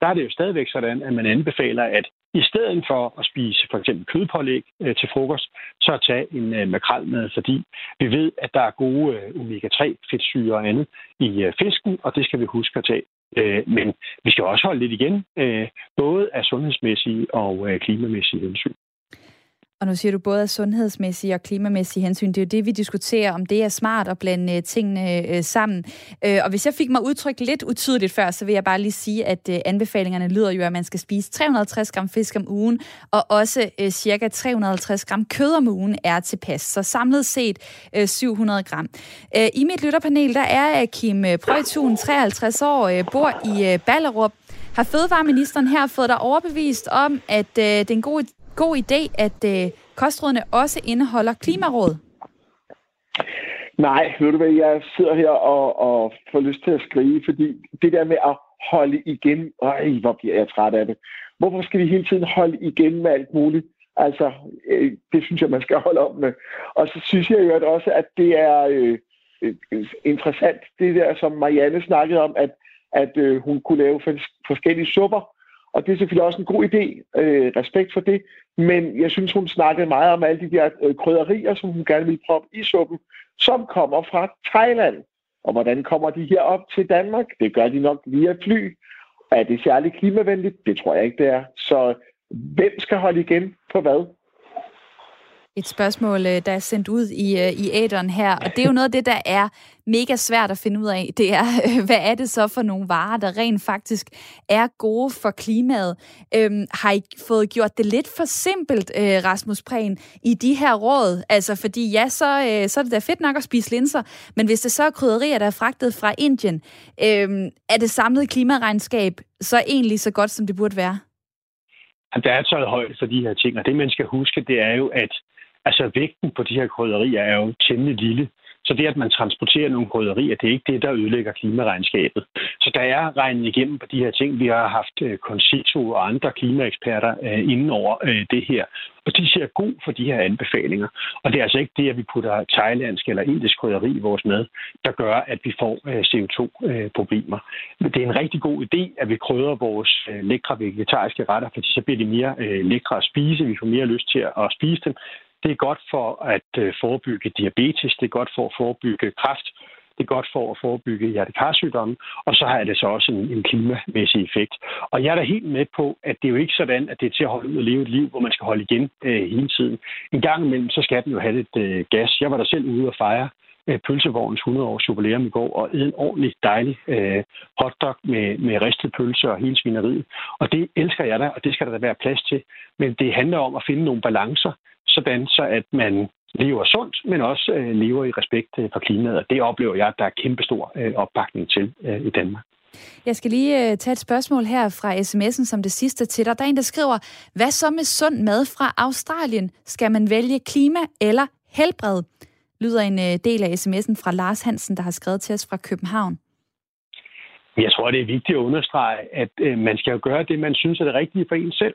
der er det jo stadigvæk sådan, at man anbefaler, at i stedet for at spise for eksempel kødpålæg øh, til frokost, så at tage en øh, makrelmad, fordi vi ved, at der er gode øh, omega-3 fedtsyre og andet i øh, fisken, og det skal vi huske at tage. Øh, men vi skal også holde lidt igen, øh, både af sundhedsmæssige og øh, klimamæssige hensyn. Og nu siger du både af sundhedsmæssige og klimamæssige hensyn. Det er jo det, vi diskuterer, om det er smart at blande øh, tingene øh, sammen. Øh, og hvis jeg fik mig udtrykt lidt utydeligt før, så vil jeg bare lige sige, at anbefalingerne lyder jo, at man skal spise 350 gram fisk om ugen, og også cirka 350 gram kød om ugen er tilpas. Så samlet set 700 gram. I mit lytterpanel, der er Kim Prøjtun, 53 år, bor i Ballerup. Har fødevareministeren her fået dig overbevist om, at det er en god god idé, at øh, kostrådene også indeholder klimaråd? Nej, ved du hvad, jeg sidder her og, og får lyst til at skrive, fordi det der med at holde igen, øj, hvor bliver jeg træt af det. Hvorfor skal vi hele tiden holde igen med alt muligt? Altså, øh, det synes jeg, man skal holde op med. Og så synes jeg jo også, at det er øh, øh, interessant, det der, som Marianne snakkede om, at, at øh, hun kunne lave forskellige supper, og det er selvfølgelig også en god idé. Øh, respekt for det. Men jeg synes, hun snakkede meget om alle de der øh, krydderier, som hun gerne vil proppe i suppen, som kommer fra Thailand. Og hvordan kommer de her op til Danmark? Det gør de nok via fly. Er det særligt klimavenligt? Det tror jeg ikke, det er. Så hvem skal holde igen på hvad? Et spørgsmål, øh, der er sendt ud i, øh, i æderen her, og det er jo noget af det, der er mega svært at finde ud af. Det er, [laughs] øh, hvad er det så for nogle varer, der rent faktisk er gode for klimaet? Øhm, har I fået gjort det lidt for simpelt, øh, Rasmus Prehn, i de her råd? Altså, fordi ja, så, øh, så er det da fedt nok at spise linser, men hvis det så er krydderier, der er fragtet fra Indien, øh, er det samlede klimaregnskab så egentlig så godt, som det burde være? Der er taget højde for de her ting, og det man skal huske, det er jo, at Altså vægten på de her krydderier er jo temmelig lille. Så det, at man transporterer nogle krydderier, det er ikke det, der ødelægger klimaregnskabet. Så der er regnet igennem på de her ting. Vi har haft øh, Concito og andre klimaeksperter øh, inden over øh, det her. Og de ser god for de her anbefalinger. Og det er altså ikke det, at vi putter thailandsk eller indisk krydderi i vores mad, der gør, at vi får CO2-problemer. Men det er en rigtig god idé, at vi krydder vores lækre vegetariske retter, fordi så bliver de mere lækre at spise. Vi får mere lyst til at spise dem. Det er godt for at øh, forebygge diabetes, det er godt for at forebygge kræft, det er godt for at forebygge hjertekarsygdomme, og så har det så også en, en klimamæssig effekt. Og jeg er da helt med på, at det er jo ikke sådan, at det er til at holde ud og leve et liv, hvor man skal holde igen øh, hele tiden. En gang imellem, så skal den jo have lidt øh, gas. Jeg var der selv ude og fejre øh, pølsevognens 100 års jubilæum i går, og en ordentlig dejlig øh, hotdog med, med ristet pølse og hele svineriet. Og det elsker jeg da, og det skal der da være plads til. Men det handler om at finde nogle balancer, sådan så at man lever sundt, men også øh, lever i respekt øh, for klimaet. Og det oplever jeg, at der er kæmpestor øh, opbakning til øh, i Danmark. Jeg skal lige øh, tage et spørgsmål her fra sms'en som det sidste til dig. Der er en, der skriver, hvad så med sund mad fra Australien? Skal man vælge klima eller helbred? Lyder en øh, del af sms'en fra Lars Hansen, der har skrevet til os fra København. Jeg tror, det er vigtigt at understrege, at øh, man skal jo gøre det, man synes er det rigtige for en selv.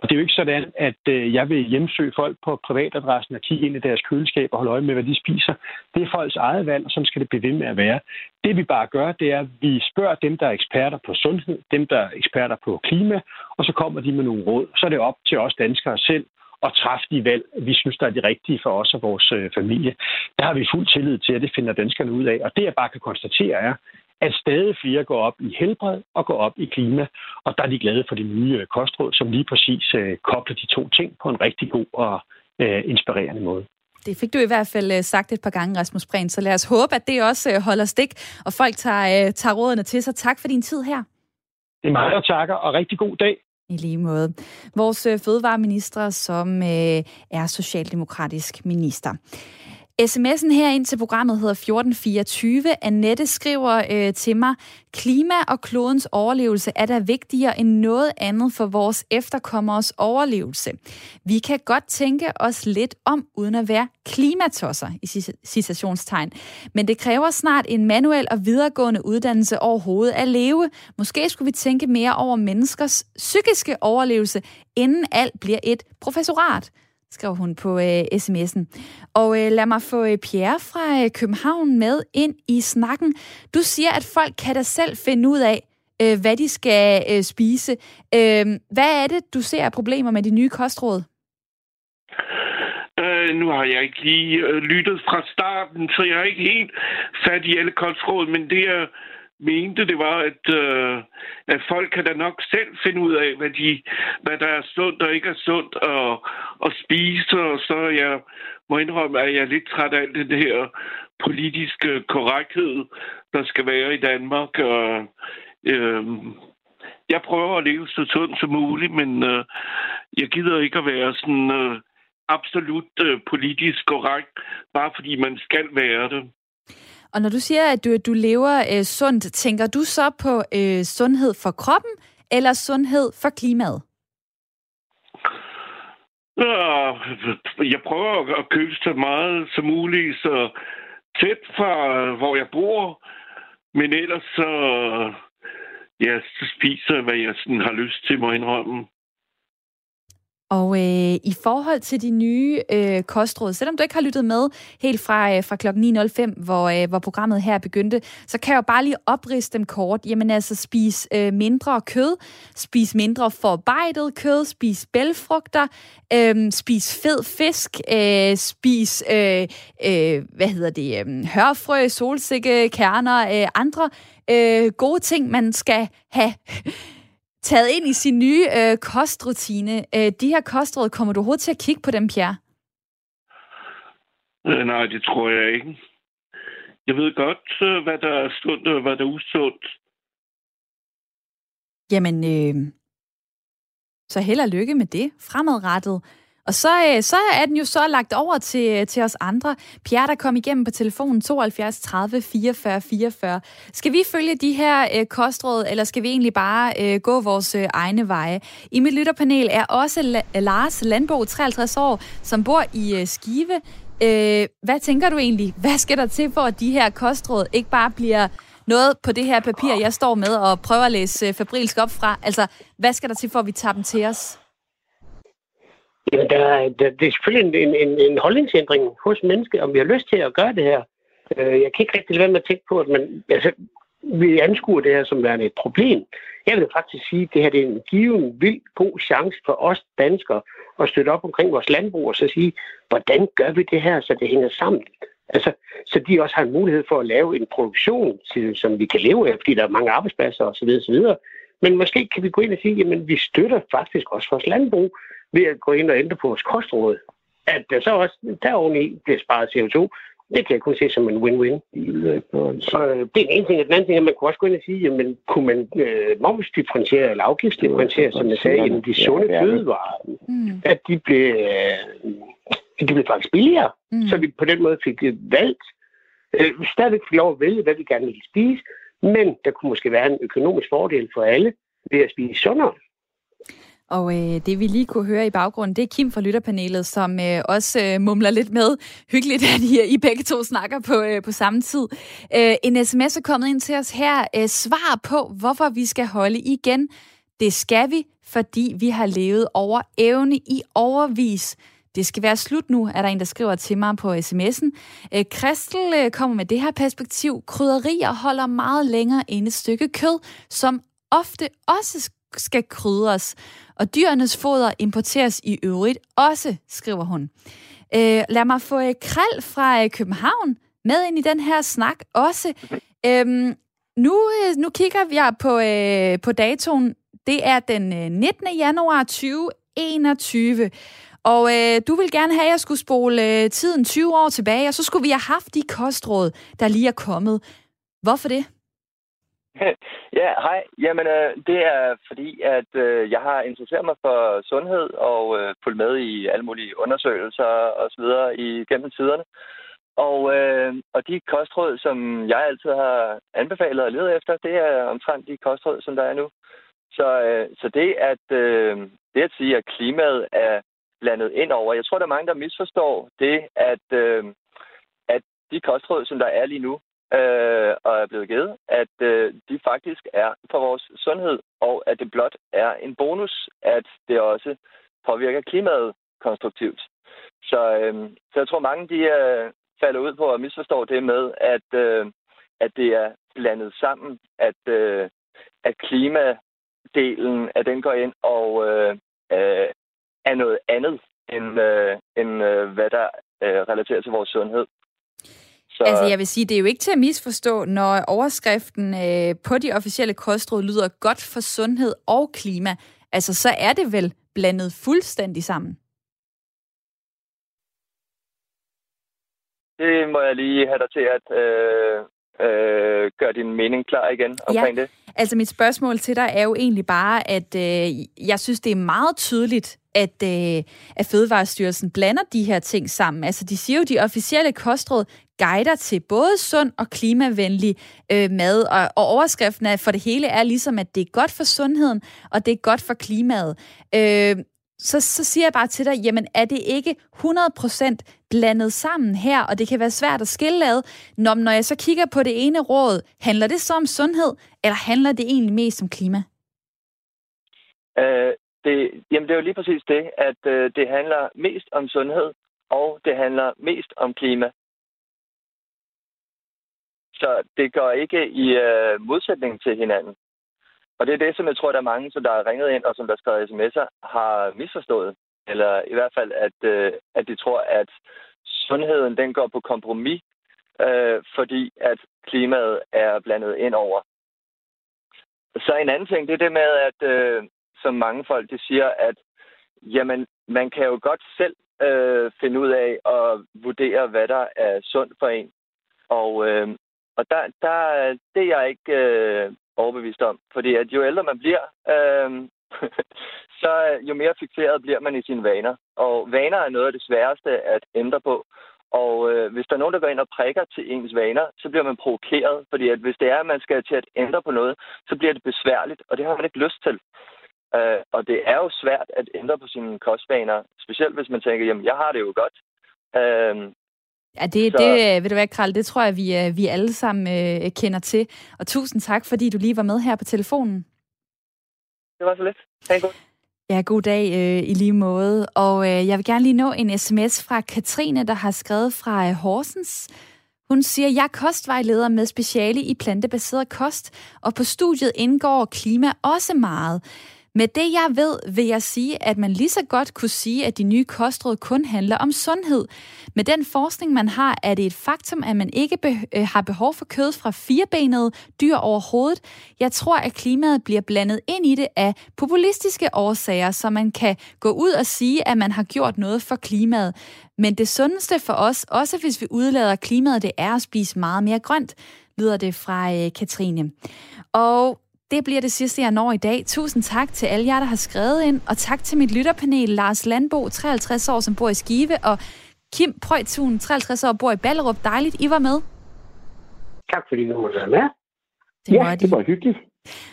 Og det er jo ikke sådan, at øh, jeg vil hjemsøge folk på privatadressen og kigge ind i deres køleskab og holde øje med, hvad de spiser. Det er folks eget valg, og sådan skal det blive ved med at være. Det vi bare gør, det er, at vi spørger dem, der er eksperter på sundhed, dem, der er eksperter på klima, og så kommer de med nogle råd. Så er det op til os danskere selv at træffe de valg, vi synes, der er de rigtige for os og vores øh, familie. Der har vi fuld tillid til, at det finder danskerne ud af. Og det, jeg bare kan konstatere, er, at stadig flere går op i helbred og går op i klima. Og der er de glade for de nye øh, kostråd, som lige præcis øh, kobler de to ting på en rigtig god og øh, inspirerende måde. Det fik du i hvert fald sagt et par gange, Rasmus Prehn, så lad os håbe, at det også holder stik, og folk tager, tager rådene til sig. Tak for din tid her. Det er mig, der takker, og rigtig god dag. I lige måde. Vores fødevareminister, som øh, er socialdemokratisk minister. SMS'en her ind til programmet hedder 1424. Annette skriver øh, til mig, klima og klodens overlevelse er der vigtigere end noget andet for vores efterkommers overlevelse. Vi kan godt tænke os lidt om, uden at være klimatosser, i citationstegn. Men det kræver snart en manuel og videregående uddannelse overhovedet at leve. Måske skulle vi tænke mere over menneskers psykiske overlevelse, inden alt bliver et professorat skrev hun på øh, sms'en. Og øh, lad mig få øh, Pierre fra øh, København med ind i snakken. Du siger, at folk kan da selv finde ud af, øh, hvad de skal øh, spise. Øh, hvad er det, du ser af problemer med de nye kostråd? Øh, nu har jeg ikke lige øh, lyttet fra starten, så jeg har ikke helt fat i alle kostråd, men det er mente, det var, at, øh, at folk kan da nok selv finde ud af, hvad, de, hvad der er sundt og ikke er sundt at, at spise. Og så jeg må indrømme, at jeg er lidt træt af den her politiske korrekthed, der skal være i Danmark. Og, øh, jeg prøver at leve så sundt som muligt, men øh, jeg gider ikke at være sådan øh, absolut øh, politisk korrekt, bare fordi man skal være det. Og når du siger, at du, du lever øh, sundt, tænker du så på øh, sundhed for kroppen eller sundhed for klimaet? Jeg prøver at købe så meget som muligt, så tæt fra, hvor jeg bor. Men ellers så, ja, så spiser jeg, hvad jeg sådan har lyst til, må indrømme. Og øh, i forhold til de nye øh, kostråd, selvom du ikke har lyttet med helt fra, øh, fra kl. 9.05, hvor, øh, hvor programmet her begyndte, så kan jeg jo bare lige opriste dem kort. Jamen altså, spis øh, mindre kød, spis mindre forarbejdet kød, spis bælfrugter, øh, spis fed fisk, øh, spis, øh, øh, hvad hedder det, øh, hørfrø, solsikke, kerner, øh, andre øh, gode ting, man skal have taget ind i sin nye øh, kostrutine. Øh, de her kostråd, kommer du overhovedet til at kigge på dem, Pierre? Øh, nej, det tror jeg ikke. Jeg ved godt, øh, hvad der er sundt og hvad der er usundt. Jamen, øh, så held og lykke med det fremadrettet. Og så, øh, så er den jo så lagt over til, øh, til os andre. Pierre, der kom igennem på telefonen 72 30 44 44. Skal vi følge de her øh, kostråd, eller skal vi egentlig bare øh, gå vores øh, egne veje? I mit lytterpanel er også La- Lars Landbo, 53 år, som bor i øh, Skive. Øh, hvad tænker du egentlig? Hvad skal der til for, at de her kostråd ikke bare bliver noget på det her papir, jeg står med og prøver at læse øh, fabrilsk op fra? Altså, hvad skal der til for, at vi tager dem til os? Ja, der, der, det er selvfølgelig en, en, en holdningsændring hos mennesker, om vi har lyst til at gøre det her. Øh, jeg kan ikke rigtig lade være med at tænke på, at man, altså, vi anskuer det her som værende et problem. Jeg vil faktisk sige, at det her det er en given, vild, god chance for os danskere at støtte op omkring vores landbrug og så sige, hvordan gør vi det her, så det hænger sammen? Altså, så de også har en mulighed for at lave en produktion, som vi kan leve af, fordi der er mange arbejdspladser osv. osv. Men måske kan vi gå ind og sige, at vi støtter faktisk også vores landbrug ved at gå ind og ændre på vores kostråd. At der så også deroveni bliver sparet CO2, det kan jeg kun se som en win-win. Så øh, det er en ting. Den anden ting er, at man kunne også gå ind og sige, jamen, kunne man øh, momsdifferentiere eller afgiftsdifferentiere, som jeg sagde, jamen, de sunde fødevarer, mm. at de blev, øh, de blev faktisk billigere, mm. så vi på den måde fik valgt. Øh, vi stadigvæk fik lov at vælge, hvad vi gerne ville spise, men der kunne måske være en økonomisk fordel for alle ved at spise sundere. Og øh, det vi lige kunne høre i baggrunden, det er Kim fra lytterpanelet, som øh, også øh, mumler lidt med. Hyggeligt, at I, I begge to snakker på, øh, på samme tid. Øh, en sms er kommet ind til os her. Øh, svar på, hvorfor vi skal holde igen. Det skal vi, fordi vi har levet over evne i overvis. Det skal være slut nu, er der en, der skriver til mig på sms'en. Øh, Kristel øh, kommer med det her perspektiv. Krydderier holder meget længere end et stykke kød, som ofte også skal krydres. Og dyrenes foder importeres i øvrigt også, skriver hun. Øh, lad mig få øh, Krald fra øh, København med ind i den her snak også. Øhm, nu, øh, nu kigger vi på, øh, på datoen. Det er den øh, 19. januar 2021. Og øh, du vil gerne have, at jeg skulle spole øh, tiden 20 år tilbage, og så skulle vi have haft de kostråd, der lige er kommet. Hvorfor det? [laughs] ja, hej. Jamen, øh, det er fordi, at øh, jeg har interesseret mig for sundhed og øh, fulgt med i alle mulige undersøgelser og så videre i gennem tiderne. Og, øh, og de kostråd, som jeg altid har anbefalet og lede efter, det er omtrent de kostråd, som der er nu. Så, øh, så det, at, øh, det at sige, at klimaet er blandet ind over, jeg tror, der er mange, der misforstår det, at, øh, at de kostråd, som der er lige nu, øh, og er blevet givet, at øh, de faktisk er for vores sundhed, og at det blot er en bonus, at det også påvirker klimaet konstruktivt. Så, øh, så jeg tror, mange de øh, falder ud på at misforstå det med, at, øh, at det er blandet sammen, at, øh, at klimadelen, at den går ind og øh, øh, er noget andet, end, øh, end øh, hvad der øh, relaterer til vores sundhed. Så... Altså, jeg vil sige, det er jo ikke til at misforstå, når overskriften øh, på de officielle kostråd lyder godt for sundhed og klima. Altså, så er det vel blandet fuldstændig sammen? Det må jeg lige have dig til at øh, øh, gøre din mening klar igen omkring ja. det. Altså, mit spørgsmål til dig er jo egentlig bare, at øh, jeg synes, det er meget tydeligt, at, øh, at Fødevarestyrelsen blander de her ting sammen. Altså, de siger jo, de officielle kostråd guider til både sund og klimavenlig øh, mad, og, og overskriften er, for det hele er ligesom, at det er godt for sundheden, og det er godt for klimaet. Øh, så, så siger jeg bare til dig, jamen er det ikke 100% blandet sammen her, og det kan være svært at skille ad, når, når jeg så kigger på det ene råd, handler det så om sundhed, eller handler det egentlig mest om klima? Øh, det, jamen det er jo lige præcis det, at øh, det handler mest om sundhed, og det handler mest om klima. Så det går ikke i øh, modsætning til hinanden. Og det er det, som jeg tror, der er mange, som der har ringet ind, og som der skrevet sms'er, har misforstået. Eller i hvert fald, at, øh, at de tror, at sundheden den går på kompromis, øh, fordi at klimaet er blandet ind over. Så en anden ting, det er det med, at øh, som mange folk de siger, at jamen, man kan jo godt selv øh, finde ud af at vurdere, hvad der er sundt for en. Og, øh, og der, der, det er jeg ikke øh, overbevist om. Fordi at jo ældre man bliver, øh, [laughs] så øh, jo mere fixeret bliver man i sine vaner. Og vaner er noget af det sværeste at ændre på. Og øh, hvis der er nogen, der går ind og prikker til ens vaner, så bliver man provokeret. Fordi at hvis det er, at man skal til at ændre på noget, så bliver det besværligt, og det har man ikke lyst til. Øh, og det er jo svært at ændre på sine kostvaner, specielt hvis man tænker, jamen jeg har det jo godt. Øh, Ja, det, så... det vil du være, Kral, det tror jeg, vi, øh, vi alle sammen øh, kender til. Og tusind tak, fordi du lige var med her på telefonen. Det var så lidt. Ha' en god Ja, god dag øh, i lige måde. Og øh, jeg vil gerne lige nå en sms fra Katrine, der har skrevet fra øh, Horsens. Hun siger, jeg er kostvejleder med speciale i plantebaseret kost, og på studiet indgår klima også meget. Med det jeg ved, vil jeg sige, at man lige så godt kunne sige, at de nye kostråd kun handler om sundhed. Med den forskning, man har, er det et faktum, at man ikke be- øh, har behov for kød fra firebenede dyr overhovedet. Jeg tror, at klimaet bliver blandet ind i det af populistiske årsager, så man kan gå ud og sige, at man har gjort noget for klimaet. Men det sundeste for os, også hvis vi udlader klimaet, det er at spise meget mere grønt, lyder det fra øh, Katrine. Og det bliver det sidste, jeg når i dag. Tusind tak til alle jer, der har skrevet ind, og tak til mit lytterpanel, Lars Landbo, 53 år, som bor i Skive, og Kim Prøjtun, 53 år, bor i Ballerup. Dejligt, I var med. Tak fordi du måtte være med. Det ja, det var hyggeligt.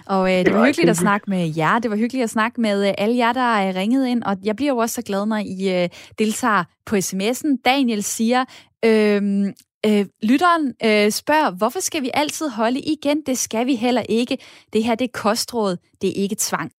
Og øh, det, det var, var hyggeligt at snakke med jer. Det var hyggeligt at snakke med øh, alle jer, der er ringet ind. Og jeg bliver jo også så glad, når I øh, deltager på sms'en. Daniel siger, øh, Øh, lytteren øh, spørger, hvorfor skal vi altid holde igen? Det skal vi heller ikke. Det her det er kostråd, det er ikke tvang.